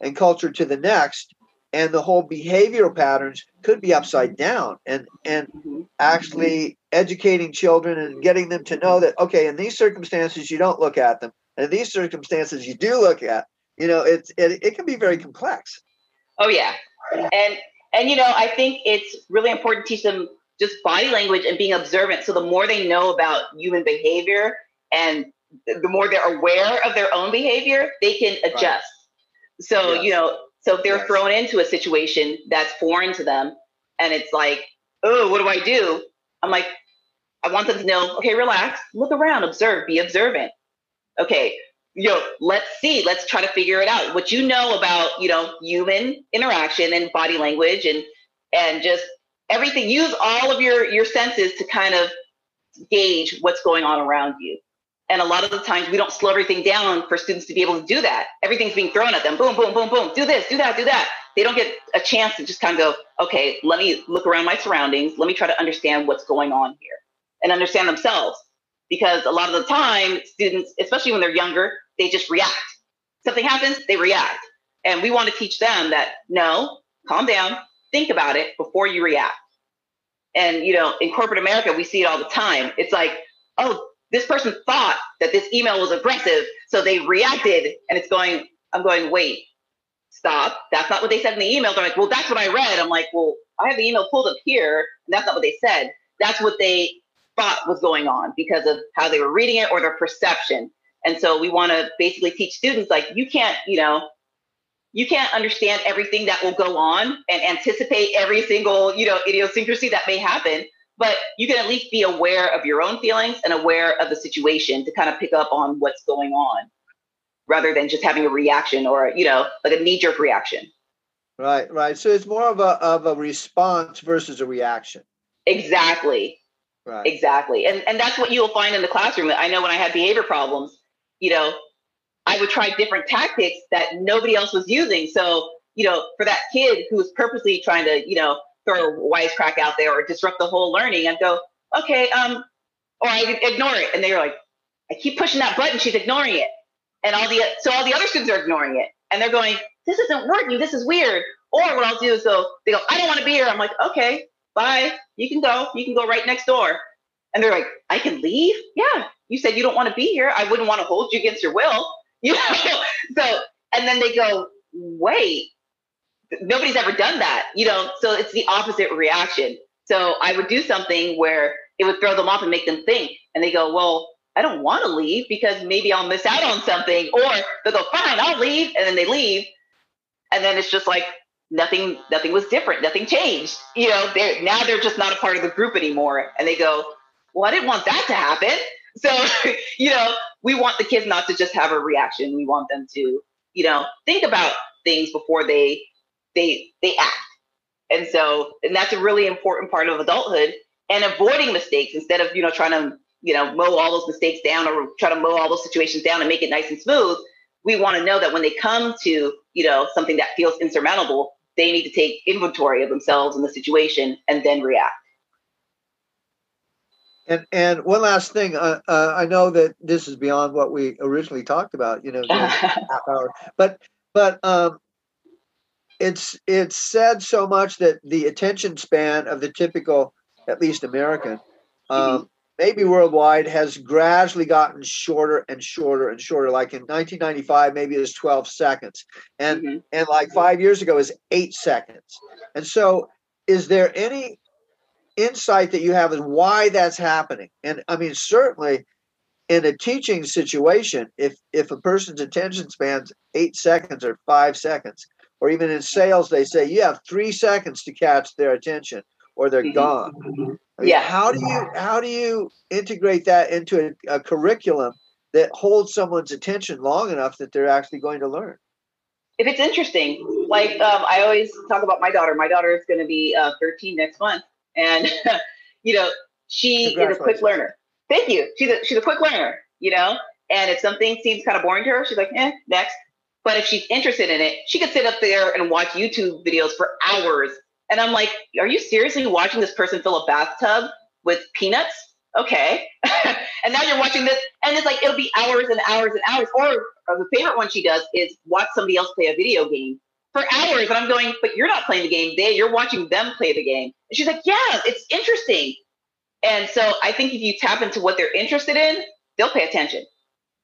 and culture to the next, and the whole behavioral patterns could be upside down. And and mm-hmm. actually educating children and getting them to know that okay, in these circumstances, you don't look at them and in these circumstances you do look at you know it's it, it can be very complex oh yeah and and you know i think it's really important to teach them just body language and being observant so the more they know about human behavior and the more they're aware of their own behavior they can adjust right. so yes. you know so if they're yes. thrown into a situation that's foreign to them and it's like oh what do i do i'm like i want them to know okay relax look around observe be observant okay, you know, let's see, let's try to figure it out. What you know about, you know, human interaction and body language and and just everything. Use all of your your senses to kind of gauge what's going on around you. And a lot of the times we don't slow everything down for students to be able to do that. Everything's being thrown at them. Boom, boom, boom, boom. Do this, do that, do that. They don't get a chance to just kind of go, okay, let me look around my surroundings. Let me try to understand what's going on here and understand themselves because a lot of the time students especially when they're younger they just react. Something happens they react. And we want to teach them that no calm down think about it before you react. And you know in corporate america we see it all the time. It's like oh this person thought that this email was aggressive so they reacted and it's going i'm going wait stop. That's not what they said in the email. They're like well that's what i read. I'm like well i have the email pulled up here and that's not what they said. That's what they thought was going on because of how they were reading it or their perception. And so we want to basically teach students like you can't, you know, you can't understand everything that will go on and anticipate every single, you know, idiosyncrasy that may happen, but you can at least be aware of your own feelings and aware of the situation to kind of pick up on what's going on rather than just having a reaction or, you know, like a knee jerk reaction. Right, right. So it's more of a of a response versus a reaction. Exactly. Right. Exactly. And and that's what you'll find in the classroom. I know when I had behavior problems, you know, I would try different tactics that nobody else was using. So, you know, for that kid who was purposely trying to, you know, throw a wisecrack out there or disrupt the whole learning, I'd go, okay, um, or I ignore it. And they're like, I keep pushing that button, she's ignoring it. And all the so all the other students are ignoring it. And they're going, This isn't working, this is weird. Or what I'll do is go, they go, I don't want to be here. I'm like, okay, bye. You can go. You can go right next door. And they're like, I can leave? Yeah. You said you don't want to be here. I wouldn't want to hold you against your will. You know? so, and then they go, wait, nobody's ever done that. You know, so it's the opposite reaction. So I would do something where it would throw them off and make them think. And they go, well, I don't want to leave because maybe I'll miss out on something. Or they'll go, fine, I'll leave. And then they leave. And then it's just like, nothing nothing was different nothing changed you know they're now they're just not a part of the group anymore and they go well i didn't want that to happen so you know we want the kids not to just have a reaction. We want them to you know think about things before they they they act. And so and that's a really important part of adulthood and avoiding mistakes instead of you know trying to you know mow all those mistakes down or try to mow all those situations down and make it nice and smooth. We want to know that when they come to you know something that feels insurmountable they need to take inventory of themselves and the situation and then react. And and one last thing, uh, uh, I know that this is beyond what we originally talked about, you know, half hour, but but um, it's it's said so much that the attention span of the typical, at least American, um, mm-hmm. maybe worldwide, has gradually gotten shorter and shorter and shorter. Like in 1995, maybe it was 12 seconds, and mm-hmm. and like five years ago is eight seconds. And so, is there any insight that you have in why that's happening? And I mean, certainly in a teaching situation, if if a person's attention span's eight seconds or five seconds, or even in sales, they say you have three seconds to catch their attention or they're mm-hmm. gone. I mean, yeah. How do you how do you integrate that into a, a curriculum that holds someone's attention long enough that they're actually going to learn? If it's interesting, like um, I always talk about my daughter. My daughter is going to be uh, 13 next month, and you know she is a quick learner. Thank you. She's a she's a quick learner. You know, and if something seems kind of boring to her, she's like, "eh, next." But if she's interested in it, she could sit up there and watch YouTube videos for hours. And I'm like, are you seriously watching this person fill a bathtub with peanuts? Okay. and now you're watching this, and it's like it'll be hours and hours and hours. Or, or the favorite one she does is watch somebody else play a video game for hours. And I'm going, but you're not playing the game. They you're watching them play the game. And she's like, yeah, it's interesting. And so I think if you tap into what they're interested in, they'll pay attention.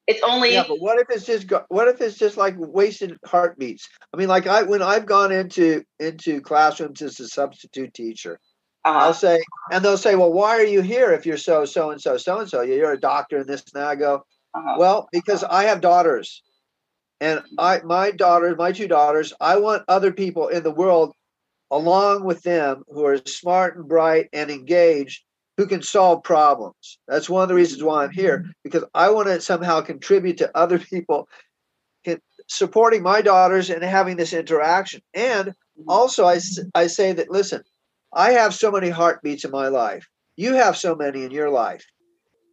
It's only yeah, but what if it's just what if it's just like wasted heartbeats? I mean, like I when I've gone into into classrooms as a substitute teacher, uh-huh. I'll say, and they'll say, "Well, why are you here if you're so so and so so and so? You're a doctor and this." And I go, uh-huh. "Well, because I have daughters, and I my daughters, my two daughters, I want other people in the world along with them who are smart and bright and engaged who can solve problems. That's one of the reasons why I'm here because I want to somehow contribute to other people supporting my daughters and having this interaction. And also, I, I say that listen, I have so many heartbeats in my life. You have so many in your life.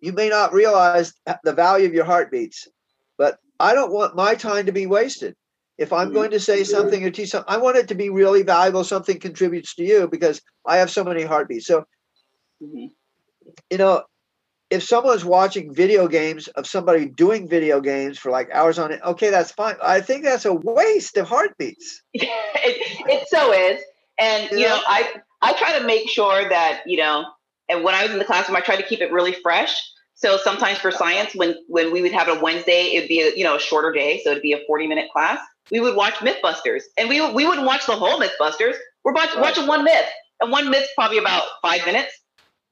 You may not realize the value of your heartbeats, but I don't want my time to be wasted. If I'm going to say something or teach something, I want it to be really valuable, something contributes to you because I have so many heartbeats. So Mm-hmm. You know, if someone's watching video games of somebody doing video games for like hours on it, okay, that's fine. I think that's a waste of heartbeats. it, it so is. And you, you know, know, I I try to make sure that, you know, and when I was in the classroom, I try to keep it really fresh. So sometimes for science, when when we would have a Wednesday, it'd be a you know a shorter day, so it'd be a forty minute class. We would watch MythBusters, and we we wouldn't watch the whole MythBusters. We're watch, right. watching one myth, and one myth probably about five minutes.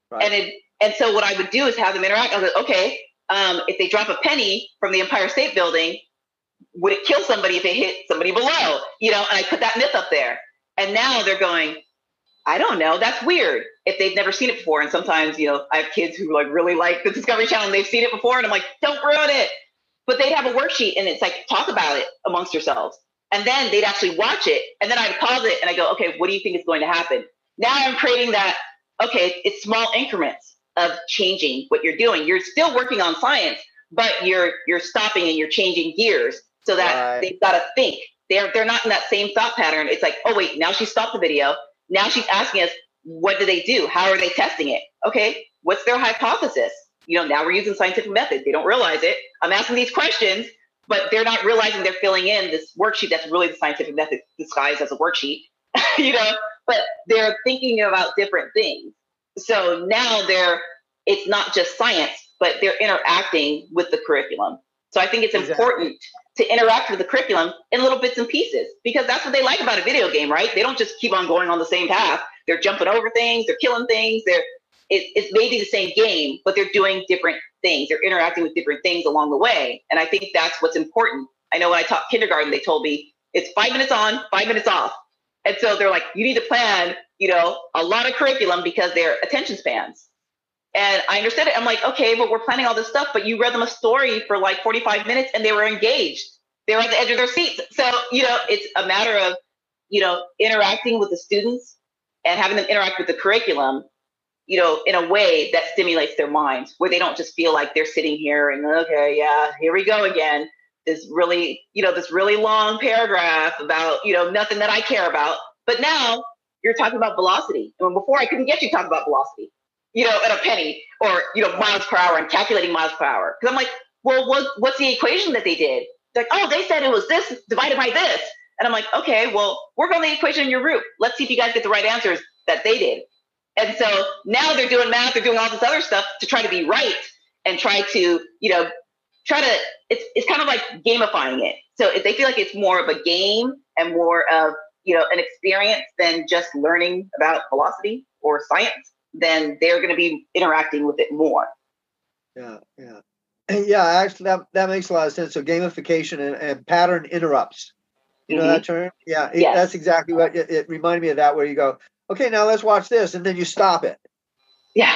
Right. And it and so what I would do is have them interact. I was like, okay, um, if they drop a penny from the Empire State Building, would it kill somebody if it hit somebody below? You know, and I put that myth up there. And now they're going, I don't know, that's weird if they've never seen it before. And sometimes, you know, I have kids who like really like the Discovery Channel and they've seen it before, and I'm like, don't ruin it. But they'd have a worksheet and it's like, talk about it amongst yourselves. And then they'd actually watch it. And then I'd pause it and I go, okay, what do you think is going to happen? Now I'm creating that okay, it's small increments of changing what you're doing. You're still working on science, but you're you're stopping and you're changing gears so that right. they've got to think. They're they're not in that same thought pattern. It's like, oh wait, now she stopped the video. Now she's asking us, what do they do? How are they testing it? Okay, what's their hypothesis? You know, now we're using scientific methods. They don't realize it. I'm asking these questions, but they're not realizing they're filling in this worksheet that's really the scientific method disguised as a worksheet. you know, but they're thinking about different things. So now they're, it's not just science, but they're interacting with the curriculum. So I think it's exactly. important to interact with the curriculum in little bits and pieces because that's what they like about a video game, right? They don't just keep on going on the same path. They're jumping over things, they're killing things, they're it, it's maybe the same game, but they're doing different things. They're interacting with different things along the way. And I think that's what's important. I know when I taught kindergarten, they told me it's five minutes on, five minutes off. And so they're like, you need to plan, you know, a lot of curriculum because they're attention spans. And I understood it. I'm like, okay, but we're planning all this stuff, but you read them a story for like 45 minutes and they were engaged. They were at the edge of their seats. So, you know, it's a matter of, you know, interacting with the students and having them interact with the curriculum, you know, in a way that stimulates their minds, where they don't just feel like they're sitting here and, okay, yeah, here we go again this really, you know, this really long paragraph about, you know, nothing that I care about. But now you're talking about velocity. And before I couldn't get you to talk about velocity. You know, at a penny or, you know, miles per hour and calculating miles per hour. Cause I'm like, well, what, what's the equation that they did? They're like, oh, they said it was this divided by this. And I'm like, okay, well, work on the equation in your root. Let's see if you guys get the right answers that they did. And so now they're doing math, they're doing all this other stuff to try to be right and try to, you know, try to, it's, it's kind of like gamifying it. So if they feel like it's more of a game and more of, you know, an experience than just learning about velocity or science, then they're going to be interacting with it more. Yeah, yeah. Yeah, actually, that, that makes a lot of sense. So gamification and, and pattern interrupts. You know mm-hmm. that term? Yeah, it, yes. that's exactly what it, it reminded me of. That where you go, okay, now let's watch this, and then you stop it. Yeah.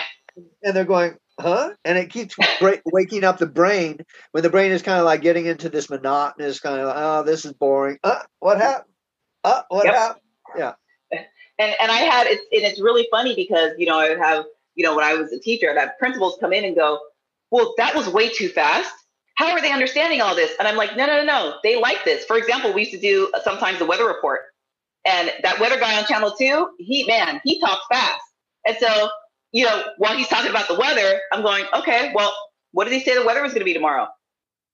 And they're going, huh? And it keeps waking up the brain when the brain is kind of like getting into this monotonous kind of, oh, this is boring. Uh, what happened? Uh, what yep. happened? Yeah. And and I had it's and it's really funny because you know I have you know when I was a teacher, I'd have principals come in and go, well, that was way too fast. How are they understanding all this? And I'm like, no, no, no, no. They like this. For example, we used to do uh, sometimes the weather report. And that weather guy on channel two, he, man, he talks fast. And so, you know, while he's talking about the weather, I'm going, okay, well, what did he say the weather was going to be tomorrow?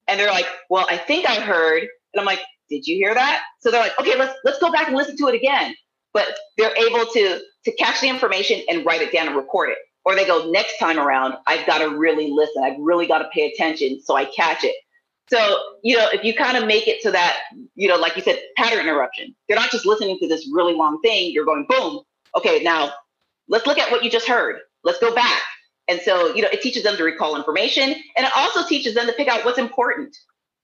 And they're like, well, I think I heard. And I'm like, did you hear that? So they're like, okay, let's let's go back and listen to it again. But they're able to to catch the information and write it down and record it. Or they go next time around i've got to really listen. I've really got to pay attention so i catch it. So you know if you kind of make it so that you know like you said pattern interruption. You're not just listening to this really long thing. You're going boom. Okay now let's look at what you just heard. Let's go back. And so you know it teaches them to recall information and it also teaches them to pick out what's important.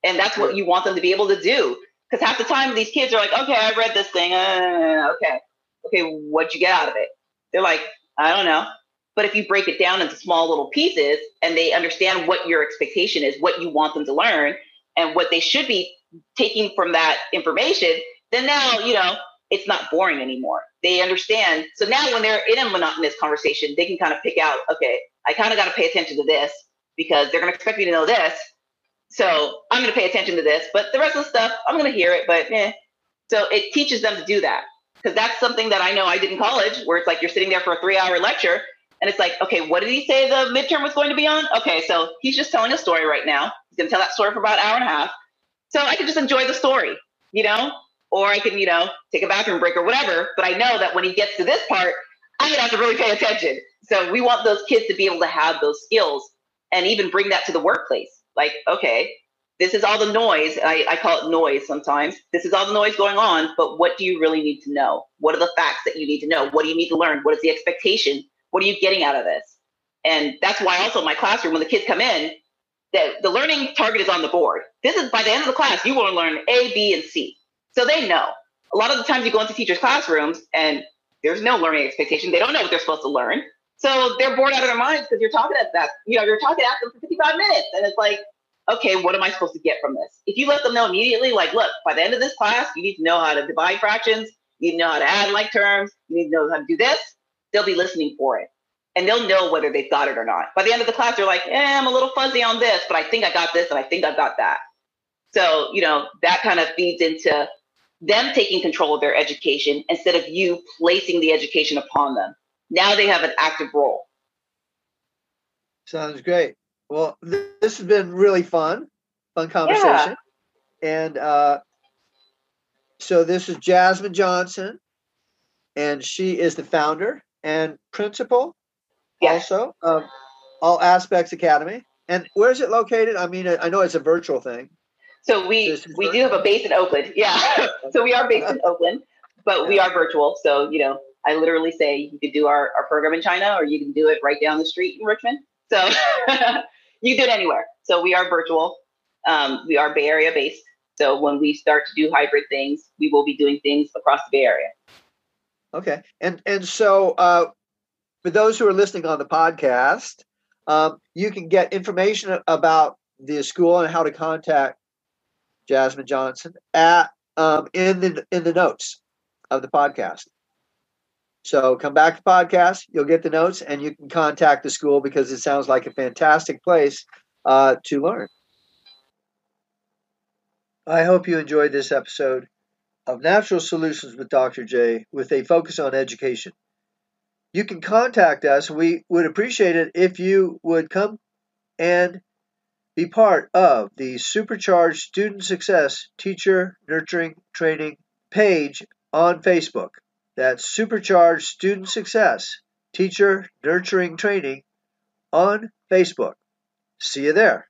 And that's what you want them to be able to do because half the time these kids are like okay i read this thing uh, okay okay what'd you get out of it they're like i don't know but if you break it down into small little pieces and they understand what your expectation is, what you want them to learn, and what they should be taking from that information, then now, you know, it's not boring anymore. They understand. So now when they're in a monotonous conversation, they can kind of pick out, okay, I kind of got to pay attention to this because they're going to expect me to know this. So I'm going to pay attention to this, but the rest of the stuff, I'm going to hear it, but eh. So it teaches them to do that because that's something that I know I did in college where it's like you're sitting there for a three hour lecture and it's like, okay, what did he say the midterm was going to be on? Okay, so he's just telling a story right now. He's going to tell that story for about an hour and a half. So I can just enjoy the story, you know, or I can, you know, take a bathroom break or whatever. But I know that when he gets to this part, I'm going to have to really pay attention. So we want those kids to be able to have those skills and even bring that to the workplace. Like, okay, this is all the noise. I, I call it noise sometimes. This is all the noise going on, but what do you really need to know? What are the facts that you need to know? What do you need to learn? What is the expectation what are you getting out of this? And that's why also in my classroom, when the kids come in, the, the learning target is on the board. This is by the end of the class, you want to learn A, B, and C. So they know. A lot of the times you go into teachers' classrooms and there's no learning expectation. They don't know what they're supposed to learn. So they're bored out of their minds because you're talking at that, you know, you're talking at them for 55 minutes. And it's like, okay, what am I supposed to get from this? If you let them know immediately, like, look, by the end of this class, you need to know how to divide fractions, you need to know how to add like terms, you need to know how to do this, they'll be listening for it. And they'll know whether they've got it or not. By the end of the class, they're like, eh, I'm a little fuzzy on this, but I think I got this and I think I've got that. So, you know, that kind of feeds into them taking control of their education instead of you placing the education upon them. Now they have an active role. Sounds great. Well, th- this has been really fun, fun conversation. Yeah. And uh, so this is Jasmine Johnson, and she is the founder and principal yes. also of All Aspects Academy. And where is it located? I mean, I know it's a virtual thing. So we we do have a base in Oakland. Yeah. so we are based in Oakland, but we are virtual. So, you know, I literally say you could do our, our program in China or you can do it right down the street in Richmond. So you can do it anywhere. So we are virtual. Um, we are Bay Area based. So when we start to do hybrid things, we will be doing things across the Bay Area. Okay, and and so uh, for those who are listening on the podcast, um, you can get information about the school and how to contact Jasmine Johnson at um, in the in the notes of the podcast. So come back to the podcast. You'll get the notes, and you can contact the school because it sounds like a fantastic place uh, to learn. I hope you enjoyed this episode of Natural Solutions with Dr. J, with a focus on education. You can contact us. We would appreciate it if you would come and be part of the Supercharged Student Success Teacher Nurturing Training page on Facebook that supercharge student success, teacher nurturing training on Facebook. See you there.